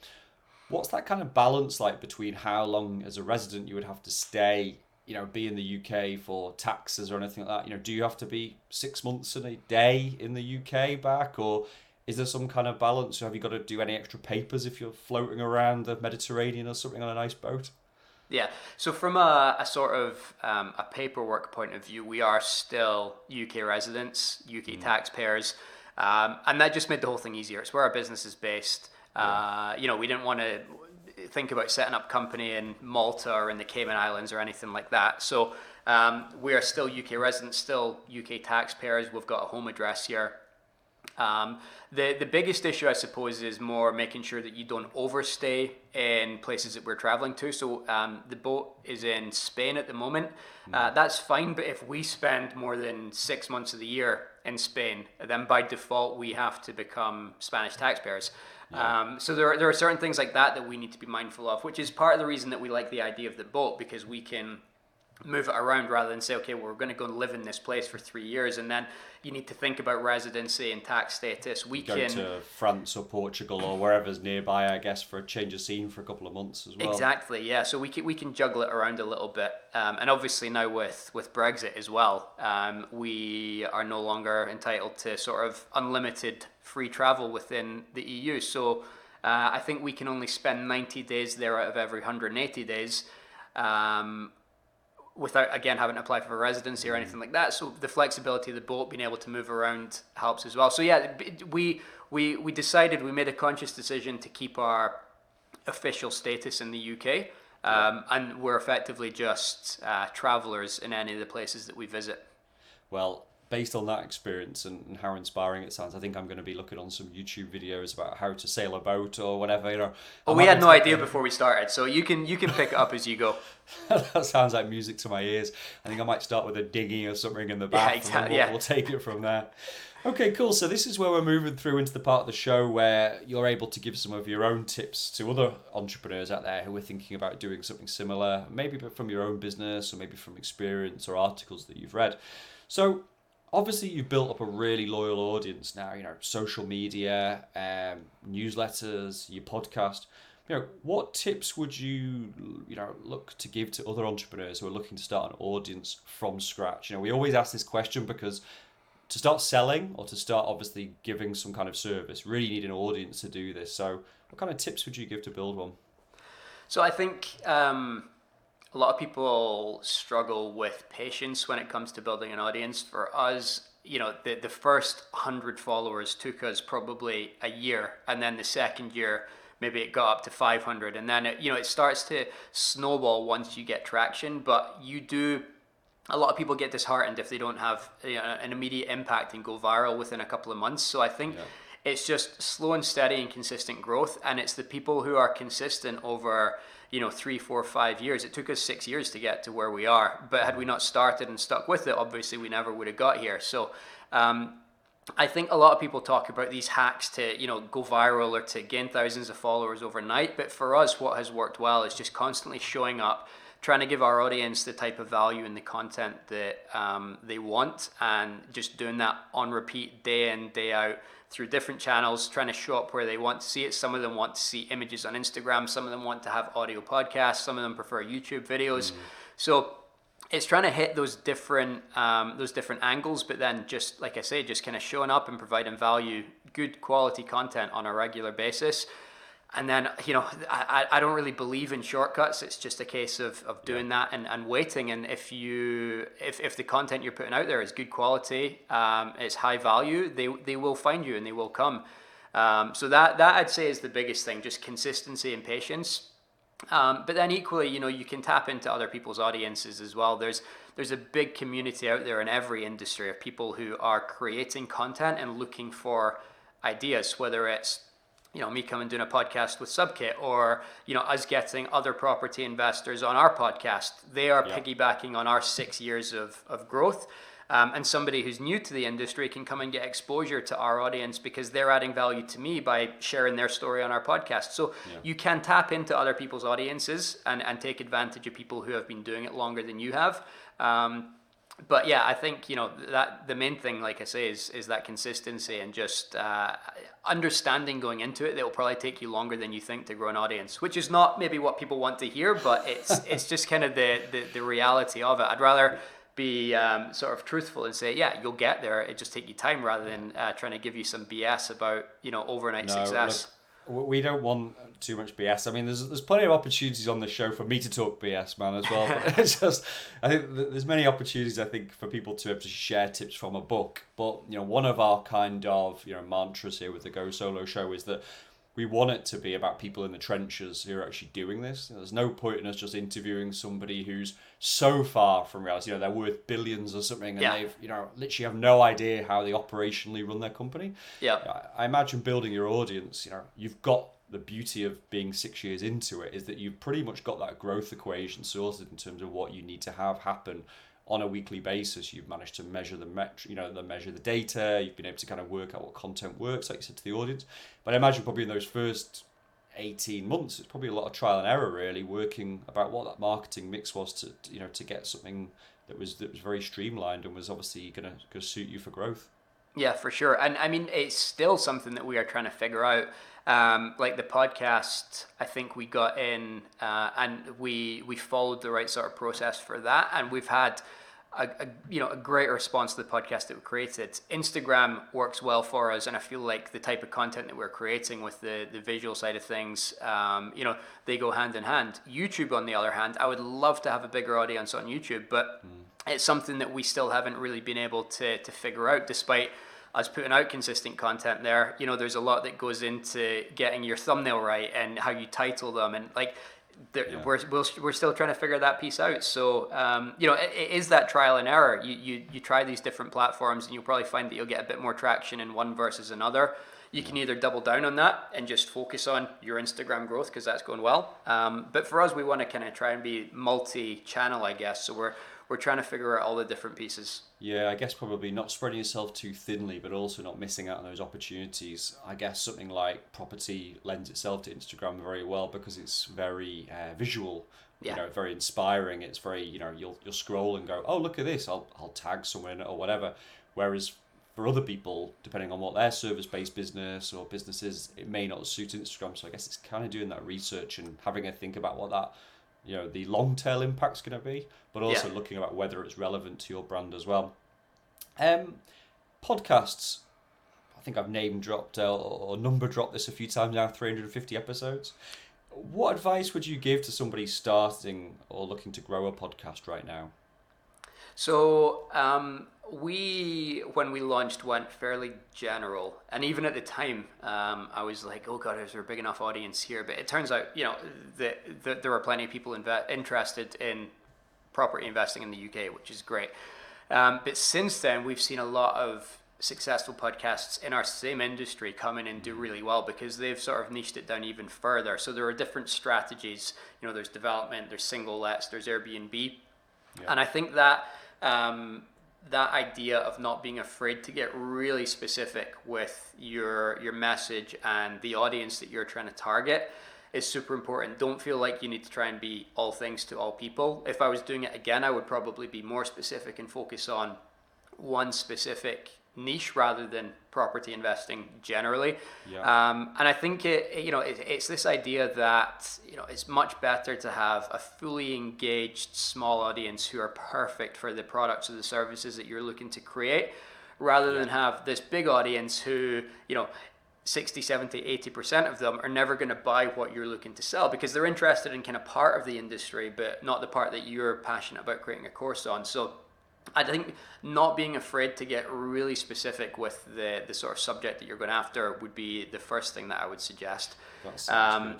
what's that kind of balance like between how long as a resident you would have to stay, you know, be in the UK for taxes or anything like that? You know, do you have to be six months and a day in the UK back, or is there some kind of balance? Or have you got to do any extra papers if you're floating around the Mediterranean or something on a nice boat? Yeah. So from a, a sort of um, a paperwork point of view, we are still UK residents, UK mm. taxpayers, um, and that just made the whole thing easier. It's where our business is based. Uh, you know, we didn't want to think about setting up company in Malta or in the Cayman Islands or anything like that. So um, we are still UK residents, still UK taxpayers. We've got a home address here. Um, the, the biggest issue, I suppose, is more making sure that you don't overstay in places that we're traveling to. So um, the boat is in Spain at the moment. Uh, mm. that's fine, but if we spend more than six months of the year in Spain, then by default we have to become Spanish taxpayers. Yeah. Um, so there are, there are certain things like that that we need to be mindful of, which is part of the reason that we like the idea of the boat because we can move it around rather than say, okay, well, we're going to go and live in this place for three years, and then you need to think about residency and tax status. We go can to France or Portugal or wherever's nearby, I guess, for a change of scene for a couple of months as well. Exactly, yeah. So we can we can juggle it around a little bit, um, and obviously now with with Brexit as well, um, we are no longer entitled to sort of unlimited free travel within the EU. So. Uh, I think we can only spend 90 days there out of every 180 days. Um, without again having to apply for a residency or anything like that. So the flexibility of the boat, being able to move around, helps as well. So yeah, we we we decided we made a conscious decision to keep our official status in the UK, um, and we're effectively just uh, travelers in any of the places that we visit. Well, based on that experience and, and, how inspiring it sounds, I think I'm going to be looking on some YouTube videos about how to sail a boat or whatever. You know, well, we had no idea before we started, so you can you can pick it up as you go. [laughs] that sounds like music to my ears. I think I might start with a dinghy or something in the back, yeah, exactly, and we'll, yeah. we'll take it from there. Okay, cool. So this is where we're moving through into the part of the show where you're able to give some of your own tips to other entrepreneurs out there who are thinking about doing something similar, maybe from your own business or maybe from experience or articles that you've read. So obviously you've built up a really loyal audience now you know social media um, newsletters your podcast. You know what tips would you you know look to give to other entrepreneurs who are looking to start an audience from scratch? You know we always ask this question because to start selling or to start obviously giving some kind of service really need an audience to do this. So what kind of tips would you give to build one? So i think um a lot of people struggle with patience when it comes to building an audience. For us, you know, the, the first 100 followers took us probably a year. And then the second year, maybe it got up to 500. And then, it, you know, it starts to snowball once you get traction. But you do a lot of people get disheartened if they don't have you know, an immediate impact and go viral within a couple of months. So I think Yeah. it's just slow and steady and consistent growth, and it's the people who are consistent over you know three, four, five years. It took us six years to get to where we are, but had we not started and stuck with it, obviously we never would have got here. So. Um, I think a lot of people talk about these hacks to, you know, go viral or to gain thousands of followers overnight. But for us, what has worked well is just constantly showing up, trying to give our audience the type of value and the content that um, they want, and just doing that on repeat day in, day out through different channels, trying to show up where they want to see it. Some of them want to see images on Instagram, some of them want to have audio podcasts, some of them prefer YouTube videos. So it's trying to hit those different um, those different angles, but then just like I say, just kind of showing up and providing value, good quality content on a regular basis. And then you know, I, I don't really believe in shortcuts. It's just a case of, of doing that and, and waiting. And if you if, if the content you're putting out there is good quality, um, it's high value, they they will find you and they will come. Um, so that that I'd say is the biggest thing, just consistency and patience. Um, but then equally, you know, you can tap into other people's audiences as well. There's there's a big community out there in every industry of people who are creating content and looking for ideas, whether it's you know me coming doing a podcast with Subkit or you know us getting other property investors on our podcast. They are Yeah. piggybacking on our six years of, of growth. Um, and somebody who's new to the industry can come and get exposure to our audience because they're adding value to me by sharing their story on our podcast. So Yeah. you can tap into other people's audiences and, and take advantage of people who have been doing it longer than you have. Um, but yeah, I think you know that the main thing, like I say, is is that consistency and just uh, understanding going into it. That will probably take you longer than you think to grow an audience, which is not maybe what people want to hear, but it's [laughs] it's just kind of the, the the reality of it. I'd rather be um, sort of truthful and say, yeah, you'll get there. It just take you time rather than uh, trying to give you some BS about you know overnight No, success. We don't want too much BS. I mean, there's there's plenty of opportunities on the show for me to talk BS, man, as well. But [laughs] it's just, I think there's many opportunities. I think for people to be able to share tips from a book. But you know, one of our kind of you know mantras here with the Go Solo show is that we want it to be about people in the trenches who are actually doing this. There's no point in us just interviewing somebody who's so far from reality. You know, they're worth billions or something, and Yeah. they've you know literally have no idea how they operationally run their company. Yeah. I- I imagine building your audience, you know, you've got the beauty of being six years into it is that you've pretty much got that growth equation sorted in terms of what you need to have happen on a weekly basis. You've managed to measure the met, you know, the measure the data. You've been able to kind of work out what content works, like you said to the audience. But I imagine probably in those first 18 months it's probably a lot of trial and error really working about what that marketing mix was to you know to get something that was that was very streamlined and was obviously going to suit you for growth Yeah, for sure. And I mean, it's still something that we are trying to figure out. Um, like the podcast, I think we got in uh, and we we followed the right sort of process for that, and we've had. A, a you know a great response to the podcast that we created. Instagram works well for us, and I feel like the type of content that we're creating with the the visual side of things, um, you know, they go hand in hand. YouTube, on the other hand, I would love to have a bigger audience on YouTube, but it's something that we still haven't really been able to to figure out, despite us putting out consistent content there. You know, there's a lot that goes into getting your thumbnail right and how you title them, and like. There, Yeah. we're, we're, we're still trying to figure that piece out. So, um, you know, it, it is that trial and error. You, you, you try these different platforms and you'll probably find that you'll get a bit more traction in one versus another. You can either double down on that and just focus on your Instagram growth because that's going well. Um, but for us, we want to kind of try and be multi-channel, I guess. So we're we're trying to figure out all the different pieces. Yeah, I guess probably not spreading yourself too thinly, but also not missing out on those opportunities. I guess something like property lends itself to Instagram very well because it's very uh, visual. Yeah. You know, very inspiring. It's very you know you'll you'll scroll and go, oh look at this. I'll I'll tag someone in it or whatever. Whereas for other people, depending on what their service based business or business is, it may not suit Instagram. So I guess it's kind of doing that research and having a think about what that you know the long tail impact's going to be, but also Yeah. looking about whether it's relevant to your brand as well. Um, podcasts. I think I've name dropped uh, or number dropped this a few times now. Three hundred and fifty episodes. What advice would you give to somebody starting or looking to grow a podcast right now? So um, we, when we launched, went fairly general, and even at the time, um, I was like, "Oh God, is there a big enough audience here?" But it turns out, you know, that, that there are plenty of people inve- interested in property investing in the UK, which is great. Um, but since then, we've seen a lot of successful podcasts in our same industry come in and do really well because they've sort of niched it down even further. So there are different strategies. You know, there's development, there's single lets, there's Airbnb, yeah. and I think that um, that idea of not being afraid to get really specific with your your message and the audience that you're trying to target is super important. Don't feel like you need to try and be all things to all people. If I was doing it again, I would probably be more specific and focus on one specific niche rather than property investing generally. Yeah. Um, and I think it, you know, it, it's this idea that you know it's much better to have a fully engaged small audience who are perfect for the products or the services that you're looking to create, rather yeah. than have this big audience who you know 60 70 80% of them are never going to buy what you're looking to sell because they're interested in kind of part of the industry but not the part that you're passionate about creating a course on so I think not being afraid to get really specific with the, the sort of subject that you're going after would be the first thing that I would suggest. Um,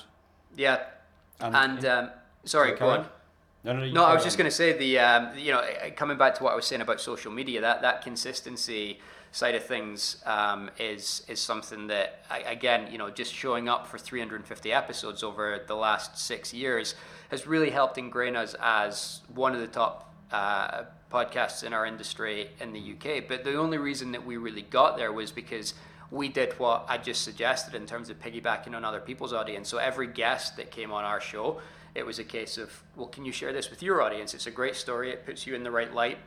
yeah, and, and um, sorry, go on. No, no, no, I was just going to say the um, you know coming back to what I was saying about social media that that consistency side of things um, is is something that again you know just showing up for 350 episodes over the last six years has really helped ingrain us as one of the top uh, podcasts in our industry in the UK. But the only reason that we really got there was because we did what I just suggested in terms of piggybacking on other people's audience. So every guest that came on our show, it was a case of, well, can you share this with your audience? It's a great story. It puts you in the right light.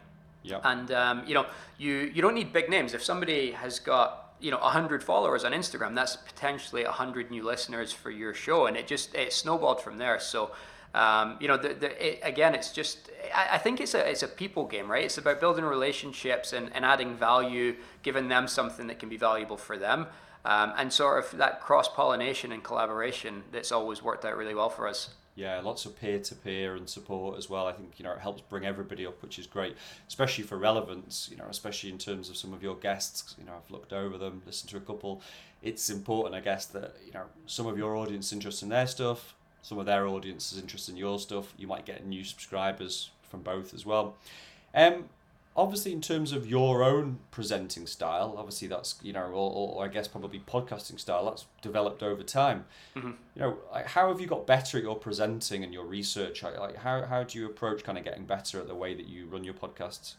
Yep. And um, you know, you you don't need big names. If somebody has got you know 100 followers on Instagram, that's potentially 100 new listeners for your show, and it just it snowballed from there. So um, you know, the, the, it, again, it's just I, I, think it's a it's a people game, right? It's about building relationships and, and adding value, giving them something that can be valuable for them, um, and sort of that cross pollination and collaboration that's always worked out really well for us. Yeah, lots of peer to peer and support as well. I think you know it helps bring everybody up, which is great, especially for relevance. You know, especially in terms of some of your guests. You know, I've looked over them, listened to a couple. It's important, I guess, that you know some of your audience interested in their stuff, some of their audience is interested in your stuff. You might get new subscribers from both as well. Um, obviously, in terms of your own presenting style, obviously that's you know, or, or I guess probably podcasting style that's developed over time. Mm-hmm. You know, like how have you got better at your presenting and your research? Like how how do you approach kind of getting better at the way that you run your podcasts?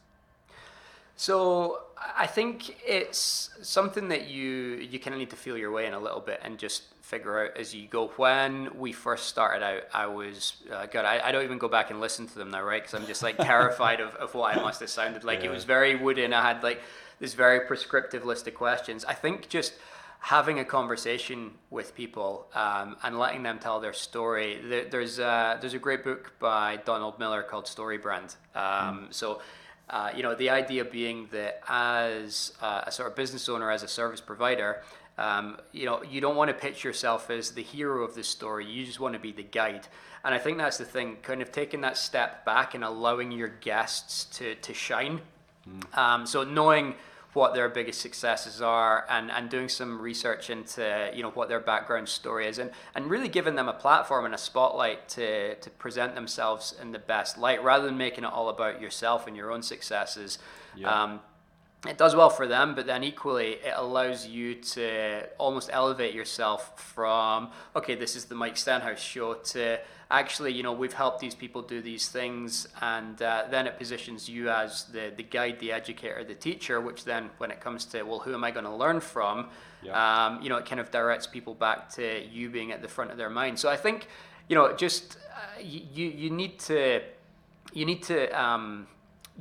So I think it's something that you you kind of need to feel your way in a little bit and just figure out as you go. When we first started out, I was uh, God. I, I don't even go back and listen to them now, right? Because I'm just like terrified of, of what I must have sounded like. Yeah. It was very wooden. I had like this very prescriptive list of questions. I think just having a conversation with people um, and letting them tell their story. There, there's a, there's a great book by Donald Miller called Story Brand. Um, mm. So uh, you know, the idea being that as uh, a sort of business owner, as a service provider, um, you know, you don't want to pitch yourself as the hero of the story. You just want to be the guide. And I think that's the thing, kind of taking that step back and allowing your guests to, to shine. Mm. Um, so knowing what their biggest successes are and, and doing some research into you know what their background story is and, and really giving them a platform and a spotlight to, to present themselves in the best light rather than making it all about yourself and your own successes yeah. um, it does well for them, but then equally it allows you to almost elevate yourself from okay, this is the Mike Stenhouse show to actually, you know, we've helped these people do these things, and uh, then it positions you as the the guide, the educator, the teacher. Which then, when it comes to well, who am I going to learn from? Yeah. Um, you know, it kind of directs people back to you being at the front of their mind. So I think, you know, just uh, you you need to you need to um,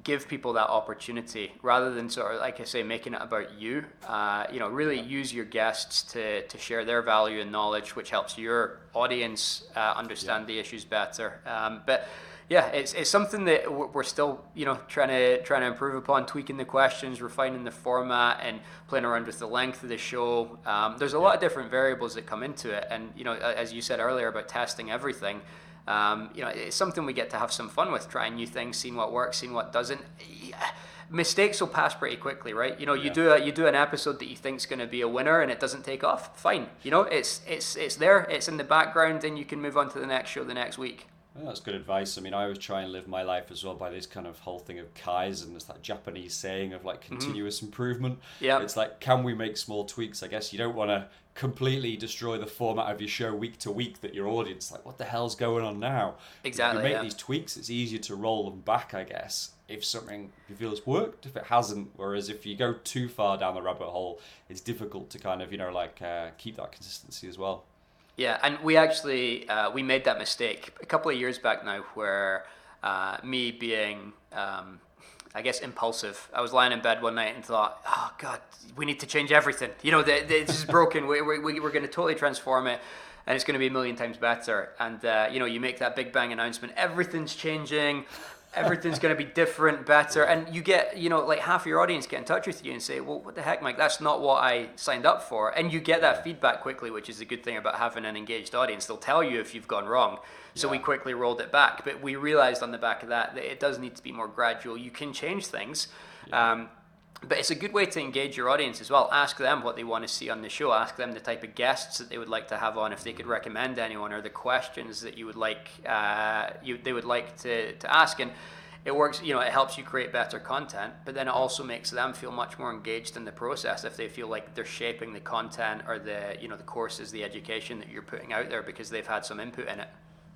give people that opportunity rather than sort of like I say making it about you. Uh, you know, really use your guests to to share their value and knowledge, which helps your audience uh, understand yeah. the issues better. Um, but yeah, it's, it's something that we're still you know trying to trying to improve upon, tweaking the questions, refining the format, and playing around with the length of the show. Um, there's a yeah. lot of different variables that come into it, and you know, as you said earlier about testing everything. Um, you know, it's something we get to have some fun with, trying new things, seeing what works, seeing what doesn't. Mistakes will pass pretty quickly, right? You know, you yeah. do a you do an episode that you think is going to be a winner and it doesn't take off. Fine, you know, it's it's it's there, it's in the background, and you can move on to the next show the next week. That's good advice. I mean, I always try and live my life as well by this kind of whole thing of kaizen. It's that Japanese saying of like mm-hmm. continuous mm-hmm. improvement. Yeah. It's like, can we make small tweaks? I guess you don't want to completely destroy the format of your show week to week that your audience like, what the hell's going on now? Exactly. If you make yeah. these tweaks, it's easier to roll them back, I guess. If something you feel has worked, if it hasn't, whereas if you go too far down the rabbit hole, it's difficult to kind of you know like uh, keep that consistency as well. Yeah, and we actually uh, we made that mistake a couple of years back now, where uh, me being um, I guess impulsive. I was lying in bed one night and thought, "Oh God, we need to change everything. You know, this is broken. we, we, we're going to totally transform it, and it's going to be a million times better." And uh, you know, you make that big bang announcement, everything's changing everything's going to be different, better, and you get you know like half your audience get in touch with you and say, well, what the heck, Mike? That's not what I signed up for, and you get that feedback quickly, which is a good thing about having an engaged audience. They'll tell you if you've gone wrong. So yeah. we quickly rolled it back, but we realized on the back of that that it does need to be more gradual. You can change things. Yeah. Um, but it's a good way to engage your audience as well. Ask them what they want to see on the show. Ask them the type of guests that they would like to have on, if they could recommend anyone, or the questions that you would like uh, you they would like to, to ask. And it works you know it helps you create better content but then it also makes them feel much more engaged in the process if they feel like they're shaping the content or the you know the courses the education that you're putting out there because they've had some input in it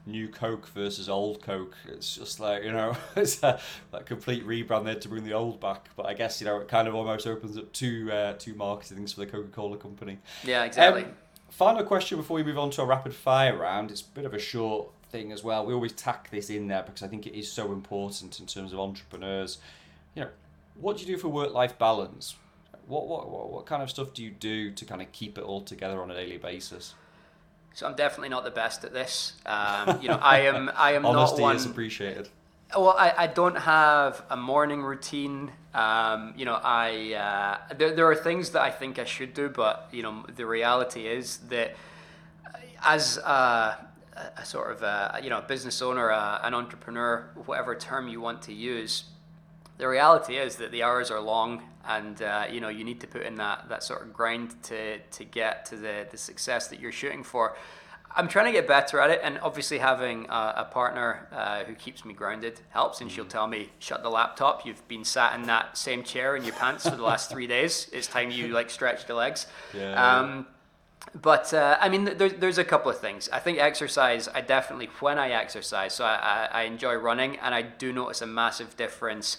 new coke versus old coke it's just like you know [laughs] it's a like complete rebrand there to bring the old back but i guess you know it kind of almost opens up two uh, two marketing things for the coca-cola company yeah exactly um, final question before we move on to a rapid fire round it's a bit of a short thing as well. We always tack this in there because I think it is so important in terms of entrepreneurs. You know, what do you do for work life balance? What, what, what, what kind of stuff do you do to kind of keep it all together on a daily basis? So I'm definitely not the best at this. Um, you know, I am. I am [laughs] Honesty not one. is appreciated. Well, I, I don't have a morning routine. Um, you know, I uh, there, there are things that I think I should do, but you know, the reality is that as uh, a, sort of a, you know a business owner, a, an entrepreneur, whatever term you want to use, the reality is that the hours are long, and uh, you know you need to put in that that sort of grind to to get to the the success that you're shooting for. I'm trying to get better at it, and obviously having a, a partner uh, who keeps me grounded helps. And she'll mm-hmm. tell me, "Shut the laptop. You've been sat in that same chair in your pants for the last three [laughs] days. It's time you like stretch the legs." Yeah. Um, but uh, I mean, there, there's a couple of things. I think exercise. I definitely when I exercise, so I, I, I enjoy running, and I do notice a massive difference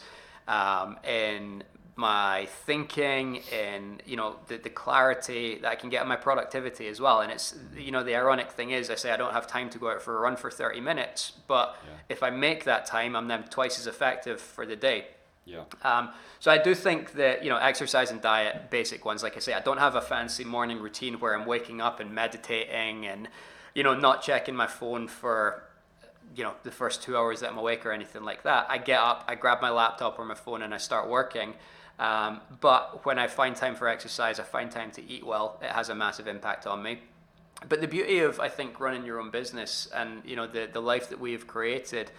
um, in my thinking in you know the, the clarity that I can get in my productivity as well and it's you know the ironic thing is I say I don't have time to go out for a run for 30 minutes but yeah. if I make that time I'm then twice as effective for the day yeah. Um, so I do think that you know exercise and diet, basic ones. Like I say, I don't have a fancy morning routine where I'm waking up and meditating and you know not checking my phone for you know the first two hours that I'm awake or anything like that. I get up, I grab my laptop or my phone, and I start working. Um, but when I find time for exercise, I find time to eat well. It has a massive impact on me. But the beauty of I think running your own business and you know the the life that we have created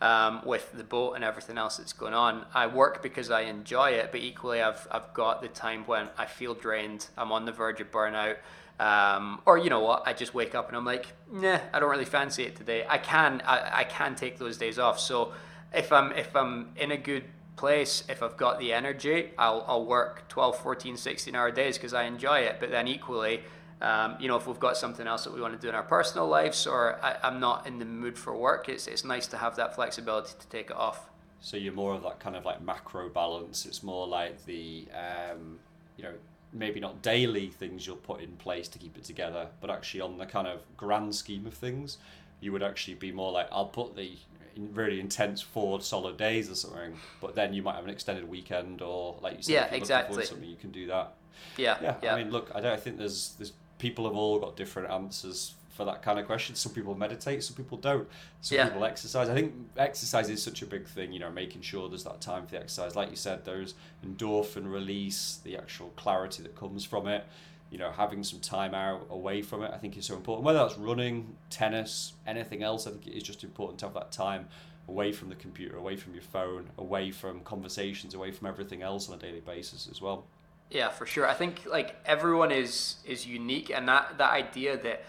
um, with the boat and everything else that's going on. I work because I enjoy it, but equally, I've, I've got the time when I feel drained, I'm on the verge of burnout. Um, or you know what, I just wake up and I'm like, nah, I don't really fancy it today. I can, I, I can take those days off. So if I'm, if I'm in a good place, if I've got the energy, I'll, I'll work 12, 14, 16 hour days because I enjoy it. But then equally, um, you know, if we've got something else that we want to do in our personal lives, or I, am not in the mood for work, it's it's nice to have that flexibility to take it off. So you're more of that kind of like macro balance. It's more like the, um, you know, maybe not daily things you'll put in place to keep it together, but actually on the kind of grand scheme of things, you would actually be more like I'll put the really intense four solid days or something, but then you might have an extended weekend or like you said, yeah, exactly. something you can do that. Yeah, yeah, yeah. I mean, look, I don't. I think there's there's people have all got different answers for that kind of question. Some people meditate, some people don't. Some yeah. people exercise. I think exercise is such a big thing, you know, making sure there's that time for the exercise. Like you said, there's endorphin release, the actual clarity that comes from it. You know, having some time out away from it, I think is so important. Whether that's running, tennis, anything else, I think it is just important to have that time away from the computer, away from your phone, away from conversations, away from everything else on a daily basis as well. Yeah, for sure. I think like everyone is is unique, and that that idea that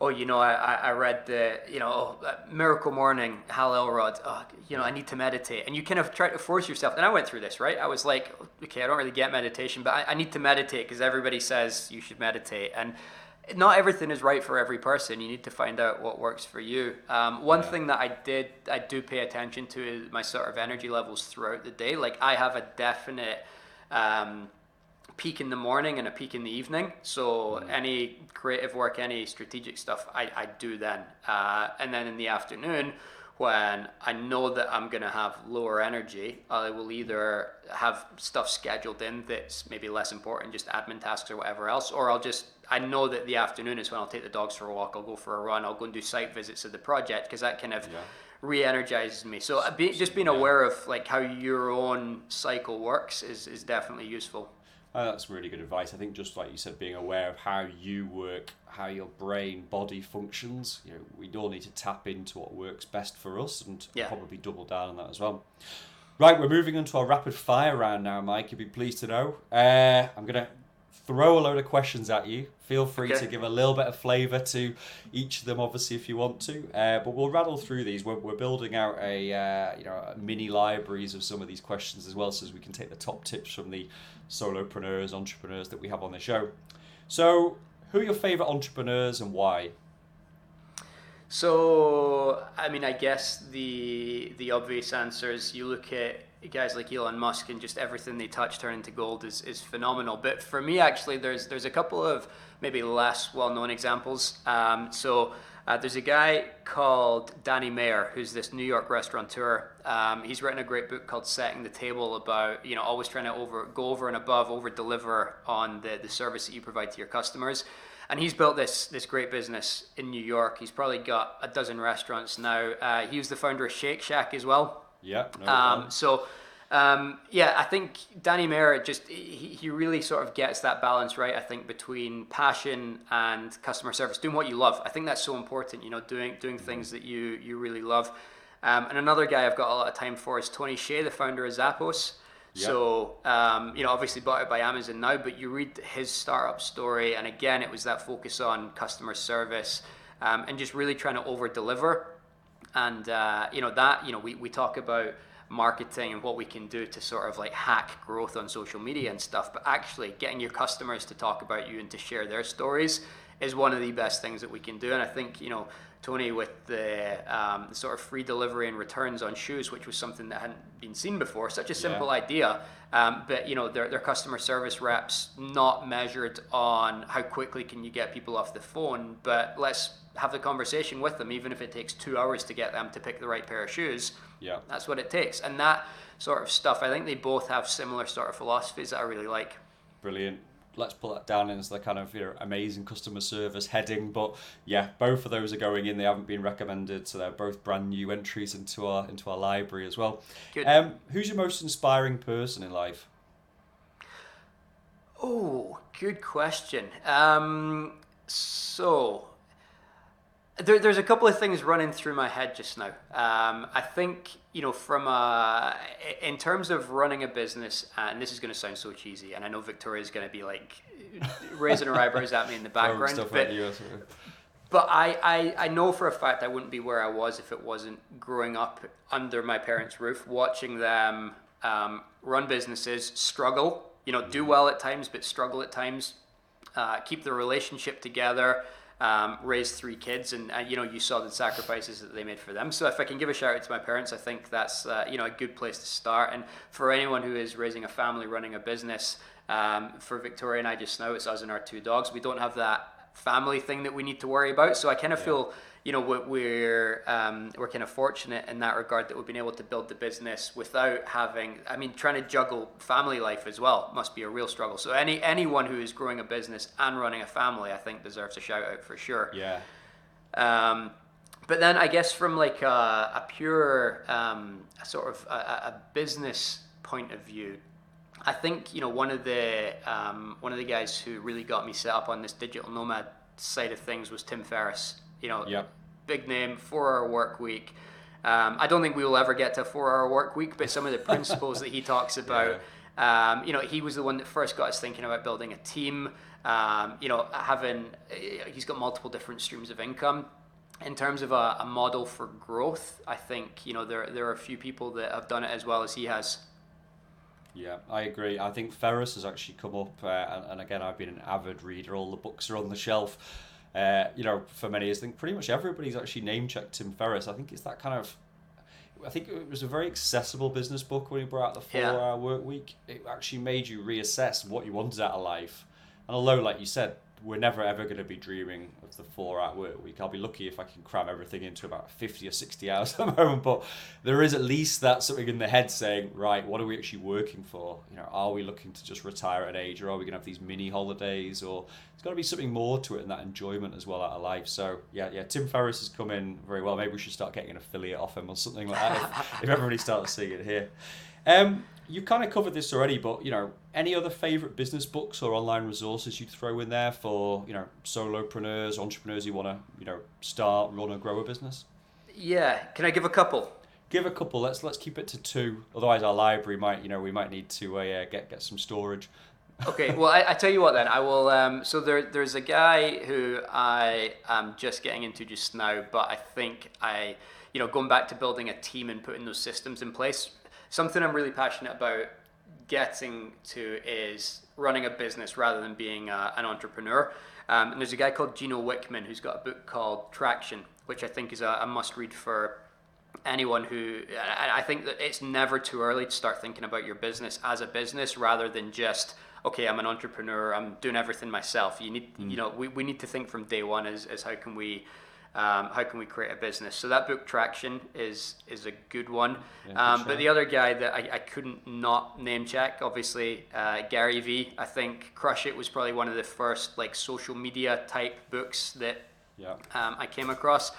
oh, you know, I, I read the, you know, oh, Miracle Morning, Hal Elrod, oh, you know, I need to meditate. And you kind of try to force yourself. And I went through this, right? I was like, okay, I don't really get meditation, but I, I need to meditate because everybody says you should meditate. And not everything is right for every person. You need to find out what works for you. Um, one yeah. thing that I did, I do pay attention to is my sort of energy levels throughout the day. Like I have a definite, um, peak in the morning and a peak in the evening. So mm. any creative work, any strategic stuff, I, I do then. Uh, and then in the afternoon, when I know that I'm going to have lower energy, I will either have stuff scheduled in that's maybe less important, just admin tasks or whatever else, or I'll just, I know that the afternoon is when I'll take the dogs for a walk, I'll go for a run, I'll go and do site visits of the project because that kind of yeah. re-energizes me. So uh, be, just being aware of like how your own cycle works is, is definitely useful. Oh, that's really good advice. I think just like you said, being aware of how you work, how your brain body functions. You know, we all need to tap into what works best for us, and yeah. probably double down on that as well. Right, we're moving on to our rapid fire round now, Mike. You'll be pleased to know. Uh, I'm gonna throw a load of questions at you. Feel free okay. to give a little bit of flavour to each of them, obviously, if you want to. Uh, but we'll rattle through these. We're, we're building out a uh, you know mini libraries of some of these questions as well, so as we can take the top tips from the solopreneurs, entrepreneurs that we have on the show. So, who are your favourite entrepreneurs and why? So, I mean, I guess the the obvious answer is you look at guys like Elon Musk and just everything they touch turn into gold is, is phenomenal. But for me, actually, there's there's a couple of maybe less well known examples. Um, so uh, there's a guy called Danny Meyer who's this New York restaurateur. Um, he's written a great book called Setting the Table about you know always trying to over go over and above, over deliver on the the service that you provide to your customers. And he's built this this great business in New York. He's probably got a dozen restaurants now. Uh, he was the founder of Shake Shack as well. Yeah. No um, so, um, yeah, I think Danny Meyer just he, he really sort of gets that balance right. I think between passion and customer service, doing what you love. I think that's so important. You know, doing doing things that you you really love. Um, and another guy I've got a lot of time for is Tony Hsieh, the founder of Zappos. Yep. So, um, you know, obviously bought it by Amazon now, but you read his startup story, and again, it was that focus on customer service um, and just really trying to over deliver and uh, you know that you know we, we talk about marketing and what we can do to sort of like hack growth on social media and stuff but actually getting your customers to talk about you and to share their stories is one of the best things that we can do and i think you know tony with the, um, the sort of free delivery and returns on shoes which was something that hadn't been seen before such a simple yeah. idea um, but you know their, their customer service reps not measured on how quickly can you get people off the phone but let's have the conversation with them, even if it takes two hours to get them to pick the right pair of shoes. Yeah, that's what it takes, and that sort of stuff. I think they both have similar sort of philosophies that I really like. Brilliant. Let's put that down as the kind of you know, amazing customer service heading. But yeah, both of those are going in. They haven't been recommended, so they're both brand new entries into our into our library as well. Good. Um, who's your most inspiring person in life? Oh, good question. Um, so there, there's a couple of things running through my head just now. Um, I think you know, from a, in terms of running a business, and this is going to sound so cheesy, and I know Victoria is going to be like raising her eyebrows at me in the background, but, but I, I, I know for a fact I wouldn't be where I was if it wasn't growing up under my parents' roof, watching them um, run businesses, struggle, you know, do mm-hmm. well at times, but struggle at times, uh, keep the relationship together um, raised three kids, and uh, you know you saw the sacrifices that they made for them. So if I can give a shout out to my parents, I think that's uh, you know a good place to start. And for anyone who is raising a family, running a business, um, for Victoria and I just now, it's us and our two dogs. We don't have that family thing that we need to worry about. So I kind of yeah. feel you know we're um, we're kind of fortunate in that regard that we've been able to build the business without having I mean trying to juggle family life as well must be a real struggle. So any anyone who is growing a business and running a family I think deserves a shout out for sure. Yeah. Um, but then I guess from like a, a pure um, a sort of a, a, business point of view I think you know one of the um, one of the guys who really got me set up on this digital nomad side of things was Tim Ferriss you know, yep. big name, four hour work week. Um, I don't think we will ever get to a four hour work week, but some of the [laughs] principles that he talks about, yeah. um, you know, he was the one that first got us thinking about building a team. Um, you know, having he's got multiple different streams of income. In terms of a, a model for growth, I think you know there there are a few people that have done it as well as he has. Yeah, I agree. I think Ferriss has actually come up, uh, and, and, again, I've been an avid reader. All the books are on the shelf. Uh, you know, for many years, I think pretty much everybody's actually name checked Tim Ferriss. I think it's that kind of. I think it was a very accessible business book when he brought out the four yeah. hour work week. It actually made you reassess what you wanted out of life. And although, like you said, we're never ever going to be dreaming of the four hour work week. I'll be lucky if I can cram everything into about 50 or 60 hours [laughs] at the moment, but there is at least that something in the head saying, right, what are we actually working for? You know, are we looking to just retire at an age or are we going to have these mini holidays or there's got to be something more to it and that enjoyment as well out of life. So yeah, yeah, Tim Ferriss has come in very well. Maybe we should start getting an affiliate off him or something like that if, [laughs] if everybody starts seeing it here. Um, you've kind of covered this already, but you know, any other favorite business books or online resources you'd throw in there for you know solopreneurs, entrepreneurs who want to you know start, run, or grow a business? Yeah, can I give a couple? Give a couple. Let's let's keep it to two. Otherwise, our library might you know we might need to uh, get get some storage. [laughs] okay, well, I, I, tell you what then. I will. Um, so there, there's a guy who I am just getting into just now, but I think I, you know, going back to building a team and putting those systems in place something I'm really passionate about getting to is running a business rather than being a, an entrepreneur. Um, and there's a guy called Gino Wickman who's got a book called Traction, which I think is a, a must read for anyone who I think that it's never too early to start thinking about your business as a business rather than just okay i'm an entrepreneur i'm doing everything myself you need mm. you know we, we need to think from day one as, as how can we um, how can we create a business? So that book Traction is is a good one. Yeah, um, but the other guy that I, I couldn't not name check, obviously uh, Gary Vee. I think Crush It was probably one of the first like social media type books that yeah. um, I came across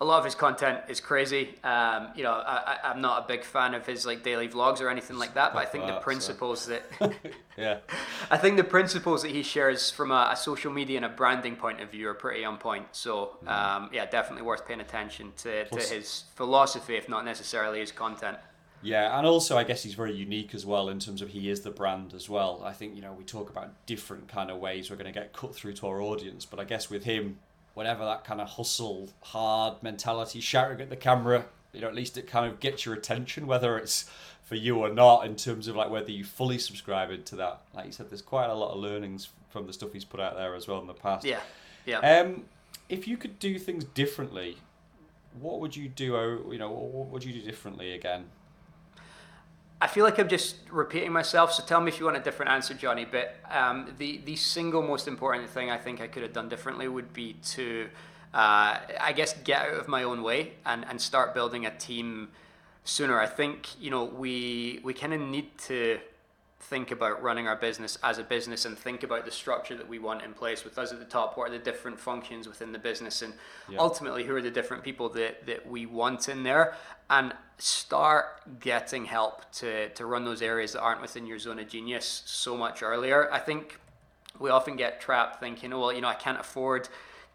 a lot of his content is crazy. Um, you know, I, am not a big fan of his like daily vlogs or anything like that, but I think the principles that [laughs] [laughs] yeah, I think the principles that he shares from a, a, social media and a branding point of view are pretty on point. So mm. um, yeah, definitely worth paying attention to, to his philosophy, if not necessarily his content. Yeah, and also I guess he's very unique as well in terms of he is the brand as well. I think you know we talk about different kind of ways we're going to get cut through to our audience, but I guess with him whatever that kind of hustle, hard mentality, shouting at the camera, you know, at least it kind of gets your attention, whether it's for you or not, in terms of like whether you fully subscribe into that. Like you said, there's quite a lot of learnings from the stuff he's put out there as well in the past. Yeah, yeah. Um, if you could do things differently, what would you do? You know, what would you do differently again? I feel like I'm just repeating myself, so tell me if you want a different answer, Johnny. But um, the the single most important thing I think I could have done differently would be to, uh, I guess, get out of my own way and, and start building a team sooner. I think you know we we kind of need to think about running our business as a business and think about the structure that we want in place with us at the top. What are the different functions within the business? And yeah. ultimately who are the different people that, that we want in there? And start getting help to, to run those areas that aren't within your zone of genius so much earlier. I think we often get trapped thinking oh well you know i can't afford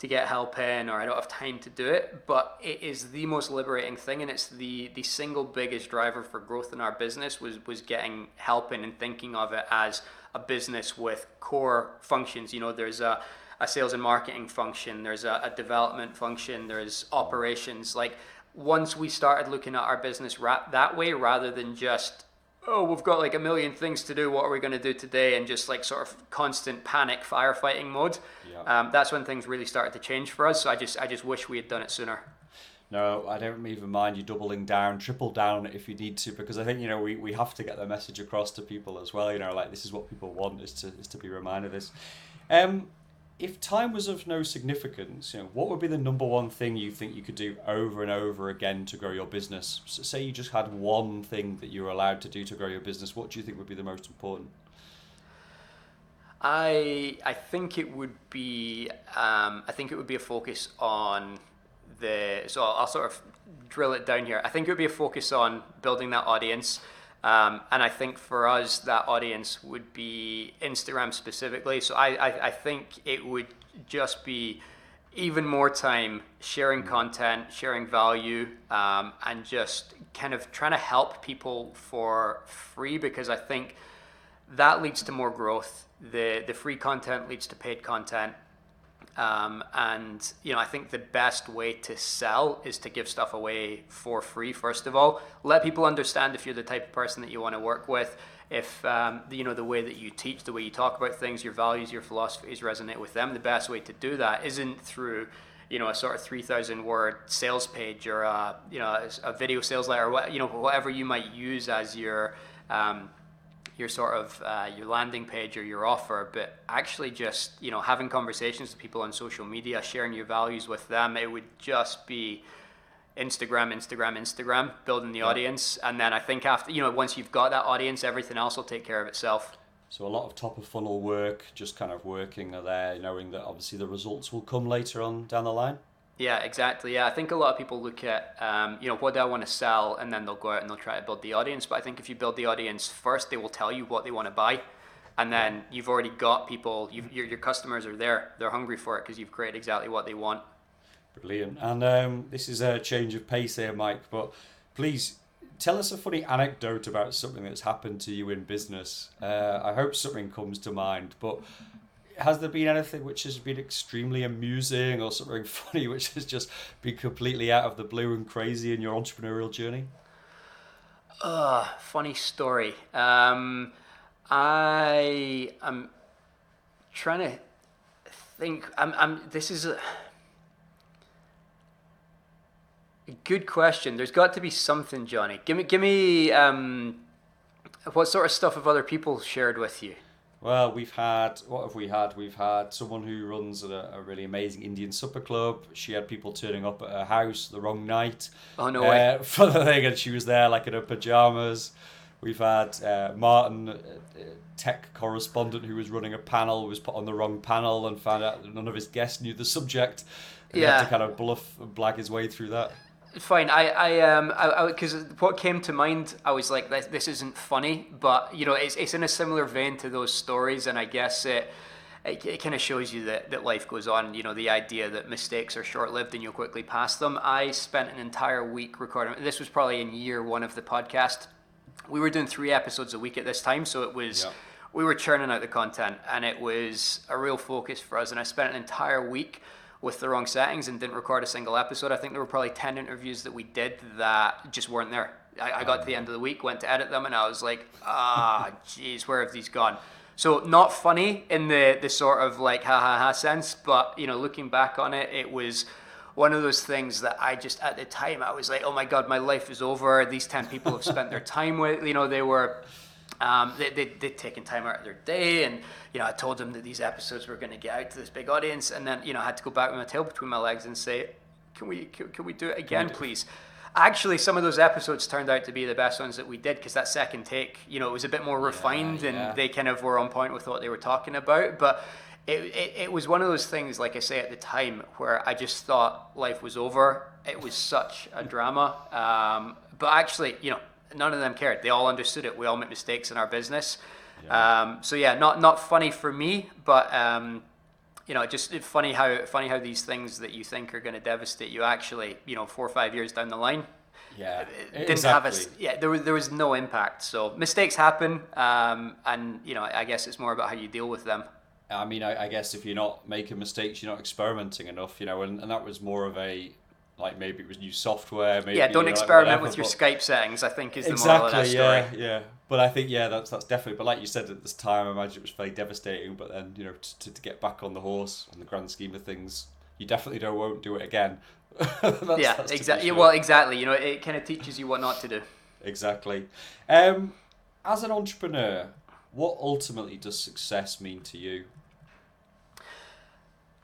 to get help in or I don't have time to do it. But it is the most liberating thing and it's the the single biggest driver for growth in our business was was getting help in and thinking of it as a business with core functions. You know, there's a a sales and marketing function, there's a, a development function, there's operations. Like once we started looking at our business ra- that way rather than just oh, we've got like a million things to do. What are we going to do today? And just like sort of constant panic firefighting mode. Yeah. Um, that's when things really started to change for us. So I just, I just wish we had done it sooner. No, I don't even mind you doubling down, triple down if you need to, because I think you know we, we have to get the message across to people as well. You know, like this is what people want is to is to be reminded of this. Um, if time was of no significance, you know, what would be the number one thing you think you could do over and over again to grow your business? So say you just had one thing that you were allowed to do to grow your business. What do you think would be the most important? I I think it would be um, I think it would be a focus on the so I'll, I'll sort of drill it down here. I think it would be a focus on building that audience um, and I think for us, that audience would be Instagram specifically. So I, I, I, think it would just be even more time sharing content, sharing value, um, and just kind of trying to help people for free because I think that leads to more growth. The the free content leads to paid content. Um, and you know, I think the best way to sell is to give stuff away for free. First of all, let people understand if you're the type of person that you want to work with. If um, you know the way that you teach, the way you talk about things, your values, your philosophies resonate with them. The best way to do that isn't through you know a sort of 3000 word sales page or a, you know a, video sales letter or what, you know whatever you might use as your um, your sort of uh, your landing page or your offer, but actually just you know having conversations with people on social media, sharing your values with them. It would just be Instagram, Instagram, Instagram, building the yeah. audience, and then I think after you know once you've got that audience, everything else will take care of itself. So a lot of top of funnel work, just kind of working there, knowing that obviously the results will come later on down the line. Yeah, exactly. Yeah, I think a lot of people look at, um, you know, what do I want to sell, and then they'll go out and they'll try to build the audience. But I think if you build the audience first, they will tell you what they want to buy, and then you've already got people. your your customers are there; they're hungry for it because you've created exactly what they want. Brilliant. And um, this is a change of pace here, Mike. But please tell us a funny anecdote about something that's happened to you in business. Uh, I hope something comes to mind, but has there been anything which has been extremely amusing or something [laughs] funny which has just been completely out of the blue and crazy in your entrepreneurial journey? Uh, funny story. Um, I am trying to think. I'm. I'm. This is a, a good question. There's got to be something, Johnny. Give me. Give me. Um, what sort of stuff have other people shared with you? Well, we've had what have we had? We've had someone who runs a, a, really amazing Indian supper club. She had people turning up at her house the wrong night. Oh no uh, way! [laughs] For the thing, and she was there like in her pajamas. We've had uh, Martin, uh, tech correspondent, who was running a panel, was put on the wrong panel and found out that none of his guests knew the subject. And yeah. had to kind of bluff and blag his way through that. Fine. I, I, um, I, because what came to mind, I was like, this, this isn't funny, but you know, it's, it's in a similar vein to those stories, and I guess it, it, it kind of shows you that, that life goes on. You know, the idea that mistakes are short lived and you'll quickly pass them. I spent an entire week recording. This was probably in year one of the podcast. We were doing three episodes a week at this time, so it was. Yeah. We were churning out the content, and it was a real focus for us. And I spent an entire week with the wrong settings and didn't record a single episode. I think there were probably 10 interviews that we did that just weren't there. I, I got to the end of the week, went to edit them, and I was like, ah, [laughs] jeez, where have these gone? So not funny in the, the sort of like ha ha ha sense, but you know, looking back on it, it was one of those things that I just at the time I was like, oh my god, my life is over. These ten people have spent their time with, you know, they were um, they, they, they'd taken time out of their day, and you know, I told them that these episodes were going to get out to this big audience, and then you know, I had to go back with my tail between my legs and say, "Can we, can, can we do it again, please?" Actually, some of those episodes turned out to be the best ones that we did because that second take, you know, it was a bit more refined, yeah, yeah. and they kind of were on point with what they were talking about, but. It, it, it was one of those things, like I say at the time, where I just thought life was over. It was such a drama. Um, but actually, you know, none of them cared. They all understood it. We all make mistakes in our business. Yeah. Um, so yeah, not not funny for me, but um, you know, just funny how funny how these things that you think are going to devastate you actually, you know, four or five years down the line. Yeah, didn't exactly. have a yeah. There was there was no impact. So mistakes happen, um, and you know, I guess it's more about how you deal with them. I mean, I, I, guess if you're not making mistakes, you're not experimenting enough, you know, and, and that was more of a like maybe it was new software. Maybe, yeah, don't experiment like with your Skype settings. I think is the exactly, moral of that story. Yeah, yeah. But I think yeah, that's that's definitely. But like you said at this time, I imagine it was very devastating. But then you know to, to get back on the horse on the grand scheme of things, you definitely don't won't do it again. [laughs] that's, yeah, exactly. Sure. Well, exactly. You know, it kind of teaches you what not to do. Exactly. Um, as an entrepreneur, what ultimately does success mean to you?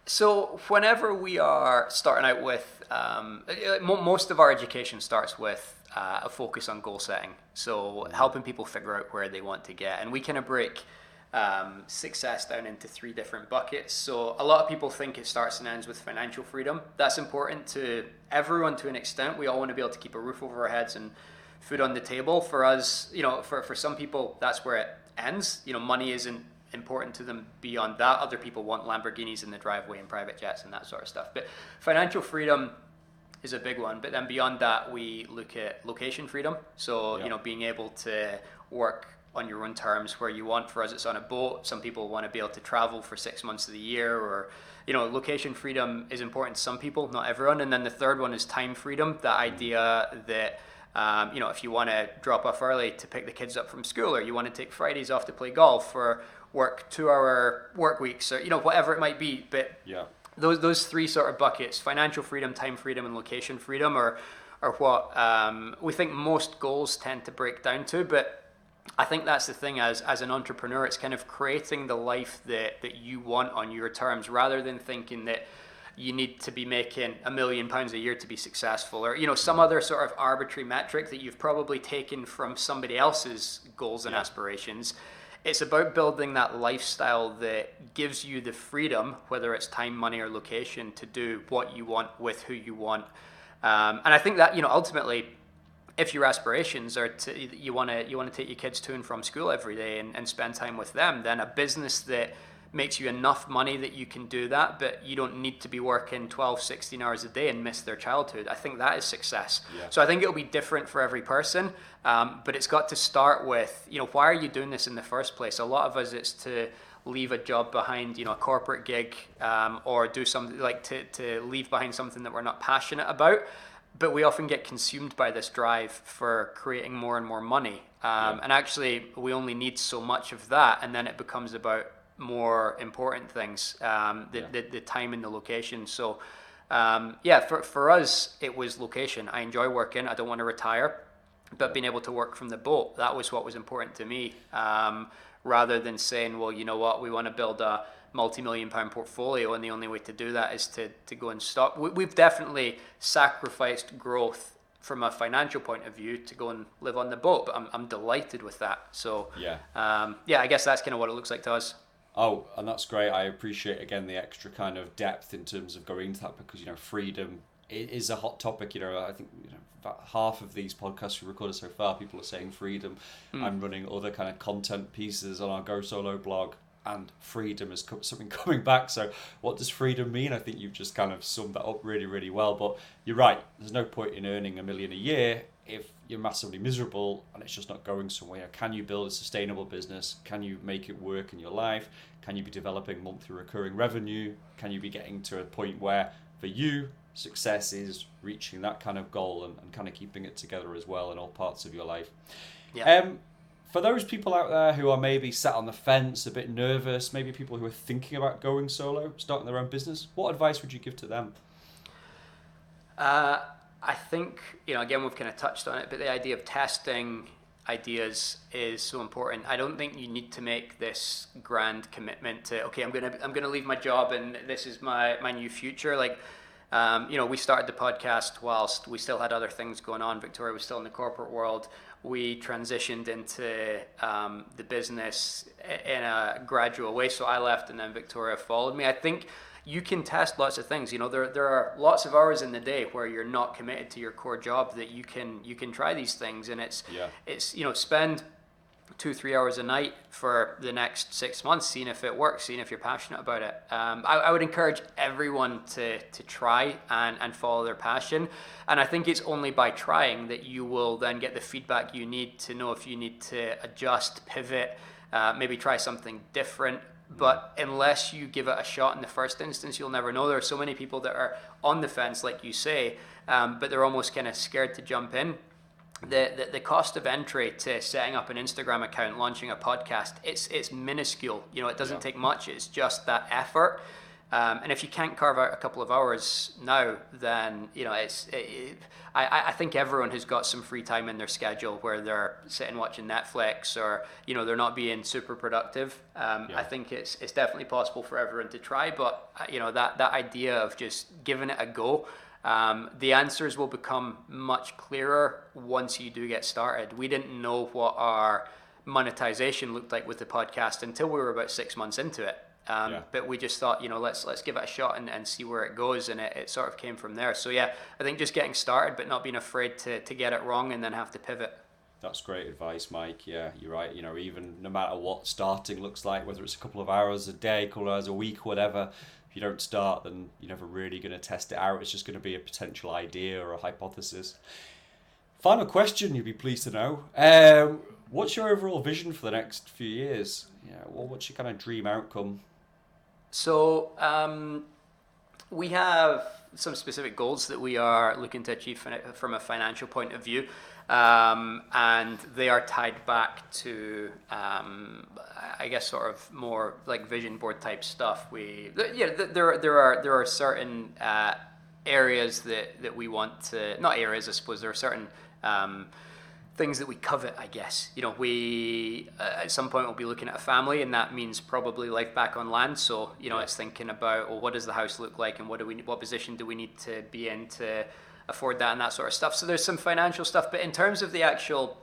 So, whenever we are starting out with, um, uh, most of our education starts with uh, a focus on goal setting. So, helping people figure out where they want to get. And we kind of break um, success down into three different buckets. So, a lot of people think it starts and ends with financial freedom. That's important to everyone to an extent. We all want to be able to keep a roof over our heads and food on the table. For us, you know, for, for some people, that's where it ends. You know, money isn't important to them beyond that. Other people want Lamborghinis in the driveway and private jets and that sort of stuff. But financial freedom is a big one. But then beyond that, we look at location freedom. So, you know, being able to work on your own terms where you want. For us, it's on a boat. Some people want to be able to travel for six months of the year, or you know, location freedom is important to some people, not everyone. And then the third one is time freedom. The idea that um, you know, if you want to drop off early to pick the kids up from school, or you want to take Fridays off to play golf, or work two-hour work weeks, or you know, whatever it might be. But yeah. those those three sort of buckets: financial freedom, time freedom, and location freedom, are are what um, we think most goals tend to break down to. But I think that's the thing as as an entrepreneur, it's kind of creating the life that that you want on your terms, rather than thinking that you need to be making a million pounds a year to be successful or you know some other sort of arbitrary metric that you've probably taken from somebody else's goals and yeah. aspirations it's about building that lifestyle that gives you the freedom whether it's time money or location to do what you want with who you want. Um, and i think that you know ultimately if your aspirations are to you want to you want to take your kids to and from school every day and, and spend time with them then a business that makes you enough money that you can do that, but you don't need to be working 12, 16 hours a day and miss their childhood. I think that is success. Yeah. So I think it'll be different for every person, um, but it's got to start with, you know, why are you doing this in the first place? A lot of us, it's to leave a job behind, you know, a corporate gig um, or do something like to, to leave behind something that we're not passionate about. But we often get consumed by this drive for creating more and more money. Um, yeah. And actually, we only need so much of that, and then it becomes about more important things, um, the, yeah. the, the, time and the location. So, um, yeah, for, for us, it was location. I enjoy working. I don't want to retire, but being able to work from the boat, that was what was important to me. Um, rather than saying, well, you know what, we want to build a multi-million pound portfolio and the only way to do that is to, to go and stop. We, we've definitely sacrificed growth from a financial point of view to go and live on the boat, but I'm, I'm delighted with that. So yeah, um, yeah, I guess that's kind of what it looks like to us. Oh, and that's great. I appreciate again the extra kind of depth in terms of going into that because you know freedom is a hot topic. You know, I think you know about half of these podcasts we recorded so far, people are saying freedom. Mm. I'm running other kind of content pieces on our Go Solo blog, and freedom is something [laughs] coming back. So, what does freedom mean? I think you've just kind of summed that up really, really well. But you're right. There's no point in earning a million a year if you're massively miserable and it's just not going somewhere, can you build a sustainable business? Can you make it work in your life? Can you be developing monthly recurring revenue? Can you be getting to a point where, for you, success is reaching that kind of goal and, and kind of keeping it together as well in all parts of your life? Yeah. Um, for those people out there who are maybe sat on the fence, a bit nervous, maybe people who are thinking about going solo, starting their own business, what advice would you give to them? Uh, I think you know again we've kind of touched on it, but the idea of testing ideas is so important. I don't think you need to make this grand commitment to okay, I'm gonna I'm gonna leave my job and this is my my new future. Like, um, you know, we started the podcast whilst we still had other things going on. Victoria was still in the corporate world. We transitioned into um, the business in a gradual way. So I left, and then Victoria followed me. I think you can test lots of things. You know, there, there are lots of hours in the day where you're not committed to your core job that you can you can try these things, and it's yeah. it's you know spend two three hours a night for the next six months, seeing if it works, seeing if you're passionate about it. Um, I, I would encourage everyone to to try and and follow their passion, and I think it's only by trying that you will then get the feedback you need to know if you need to adjust, pivot. Uh, maybe try something different but unless you give it a shot in the first instance, you'll never know. There are so many people that are on the fence, like you say, um, but they're almost kind of scared to jump in. The, the, the cost of entry to setting up an Instagram account, launching a podcast, it's it's minuscule. You know, it doesn't yeah. take much. It's just that effort. Um, and if you can't carve out a couple of hours now, then you know it's. It, I, I think everyone who's got some free time in their schedule where they're sitting watching Netflix or you know they're not being super productive. Um, yeah. I think it's it's definitely possible for everyone to try, but uh, you know that that idea of just giving it a go. Um, the answers will become much clearer once you do get started. We didn't know what our monetization looked like with the podcast until we were about six months into it. Um, yeah. But we just thought, you know, let's let's give it a shot and, and see where it goes, and it, it sort of came from there. So yeah, I think just getting started, but not being afraid to, to get it wrong and then have to pivot. That's great advice, Mike. Yeah, you're right. You know, even no matter what starting looks like, whether it's a couple of hours a day, a couple of hours a week, whatever, if you don't start, then you're never really going to test it out. It's just going to be a potential idea or a hypothesis. Final question, you'd be pleased to know. Um, what's your overall vision for the next few years? Yeah, well, what's your kind of dream outcome? So um, we have some specific goals that we are looking to achieve from a financial point of view. Um, and they are tied back to, um, I guess, sort of more like vision board type stuff. We, yeah, there, there are there are certain uh, areas that, that we want to, not areas, I suppose, there are certain um, things that we covet, I guess. You know, we uh, at some point we'll be looking at a family, and that means probably life back on land. So, you know, it's thinking about, well, what does the house look like, and what do we, what position do we need to be in to afford that, and that sort of stuff. So there's some financial stuff, but in terms of the actual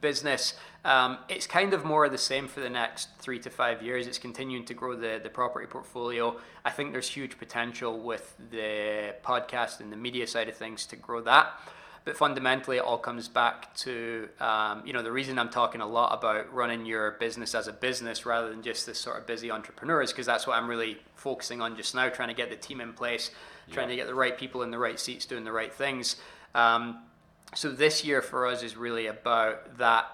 business, um, it's kind of more of the same for the next three to five years. It's continuing to grow the, the property portfolio. I think there's huge potential with the podcast and the media side of things to grow that. But fundamentally, it all comes back to um, you know the reason I'm talking a lot about running your business as a business rather than just this sort of busy entrepreneur is because that's what I'm really focusing on just now, trying to get the team in place. Trying to get the right people in the right seats doing the right things. Um, so this year for us is really about that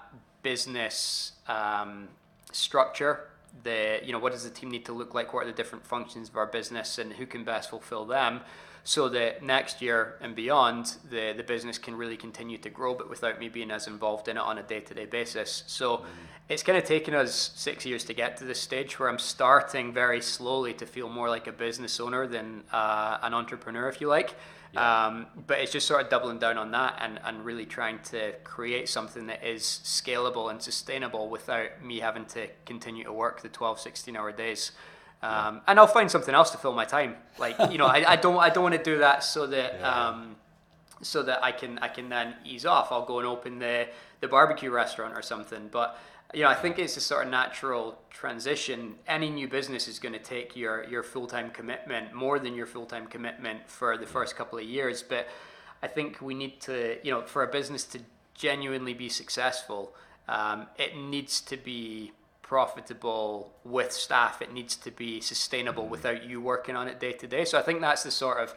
business um, structure the you know what does the team need to look like? What are the different functions of our business? And who can best fulfill them so that next year and beyond the the business can really continue to grow but without me being as involved in it on a day-to-day basis so mm-hmm. it's kind of taken us six years to get to this stage where i'm starting very slowly to feel more like a business owner than uh, an entrepreneur if you like yeah. Um, but it's just sort of doubling down on that and, and really trying to create something that is scalable and sustainable without me having to continue to work the 12, 16 hour days. Um. And I'll find something else to fill my time. Like, you know, I, I don't, I don't want to do that so that, [laughs] yeah. um, so that I can, I can then ease off. I'll go and open the, the barbecue restaurant or something. But you know, I think it's a sort of natural transition. Any new business is going to take your your full time commitment more than your full time commitment for the first couple of years. But I think we need to, you know, for a business to genuinely be successful, um, it needs to be profitable with staff. It needs to be sustainable without you working on it day to day. So I think that's the sort of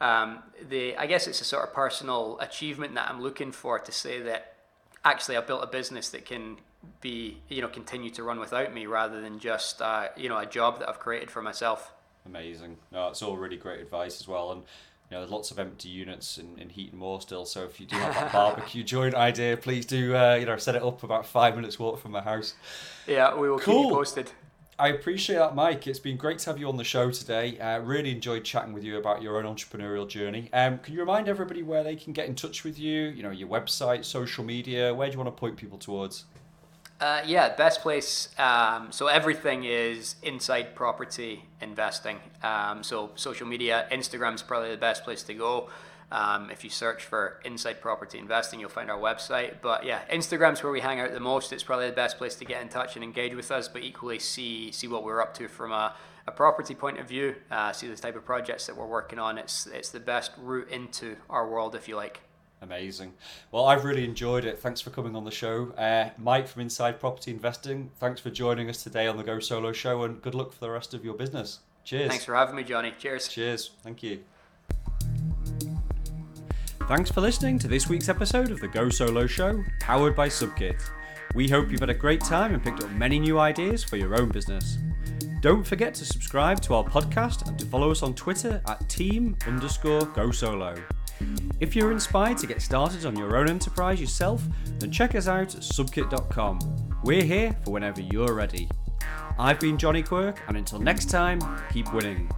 um, the I guess it's a sort of personal achievement that I'm looking for to say that actually I built a business that can be you know continue to run without me rather than just uh, you know a job that I've created for myself. Amazing. No, it's all really great advice as well, and you know there's lots of empty units in, in Heaton Moor still. So if you do have that barbecue [laughs] joint idea, please do uh, you know set it up about five minutes walk from my house. Yeah, we will cool. keep you posted. I appreciate that, Mike. It's been great to have you on the show today. Uh, really enjoyed chatting with you about your own entrepreneurial journey. Um, can you remind everybody where they can get in touch with you? You know, your website, social media. Where do you want to point people towards? Uh, yeah, best place. Um, so everything is inside property investing. Um, so social media, Instagram is probably the best place to go. Um, if you search for inside property investing, you'll find our website. But yeah, Instagram's where we hang out the most. It's probably the best place to get in touch and engage with us. But equally, see see what we're up to from a, a property point of view. Uh, see the type of projects that we're working on. It's it's the best route into our world, if you like. Amazing. Well, I've really enjoyed it. Thanks for coming on the show. Uh, Mike from Inside Property Investing, thanks for joining us today on the Go Solo show and good luck for the rest of your business. Cheers. Thanks for having me, Johnny. Cheers. Cheers. Thank you. Thanks for listening to this week's episode of the Go Solo show, powered by Subkit. We hope you've had a great time and picked up many new ideas for your own business. Don't forget to subscribe to our podcast and to follow us on Twitter at team underscore go solo. If you're inspired to get started on your own enterprise yourself, then check us out at subkit.com. We're here for whenever you're ready. I've been Johnny Quirk, and until next time, keep winning.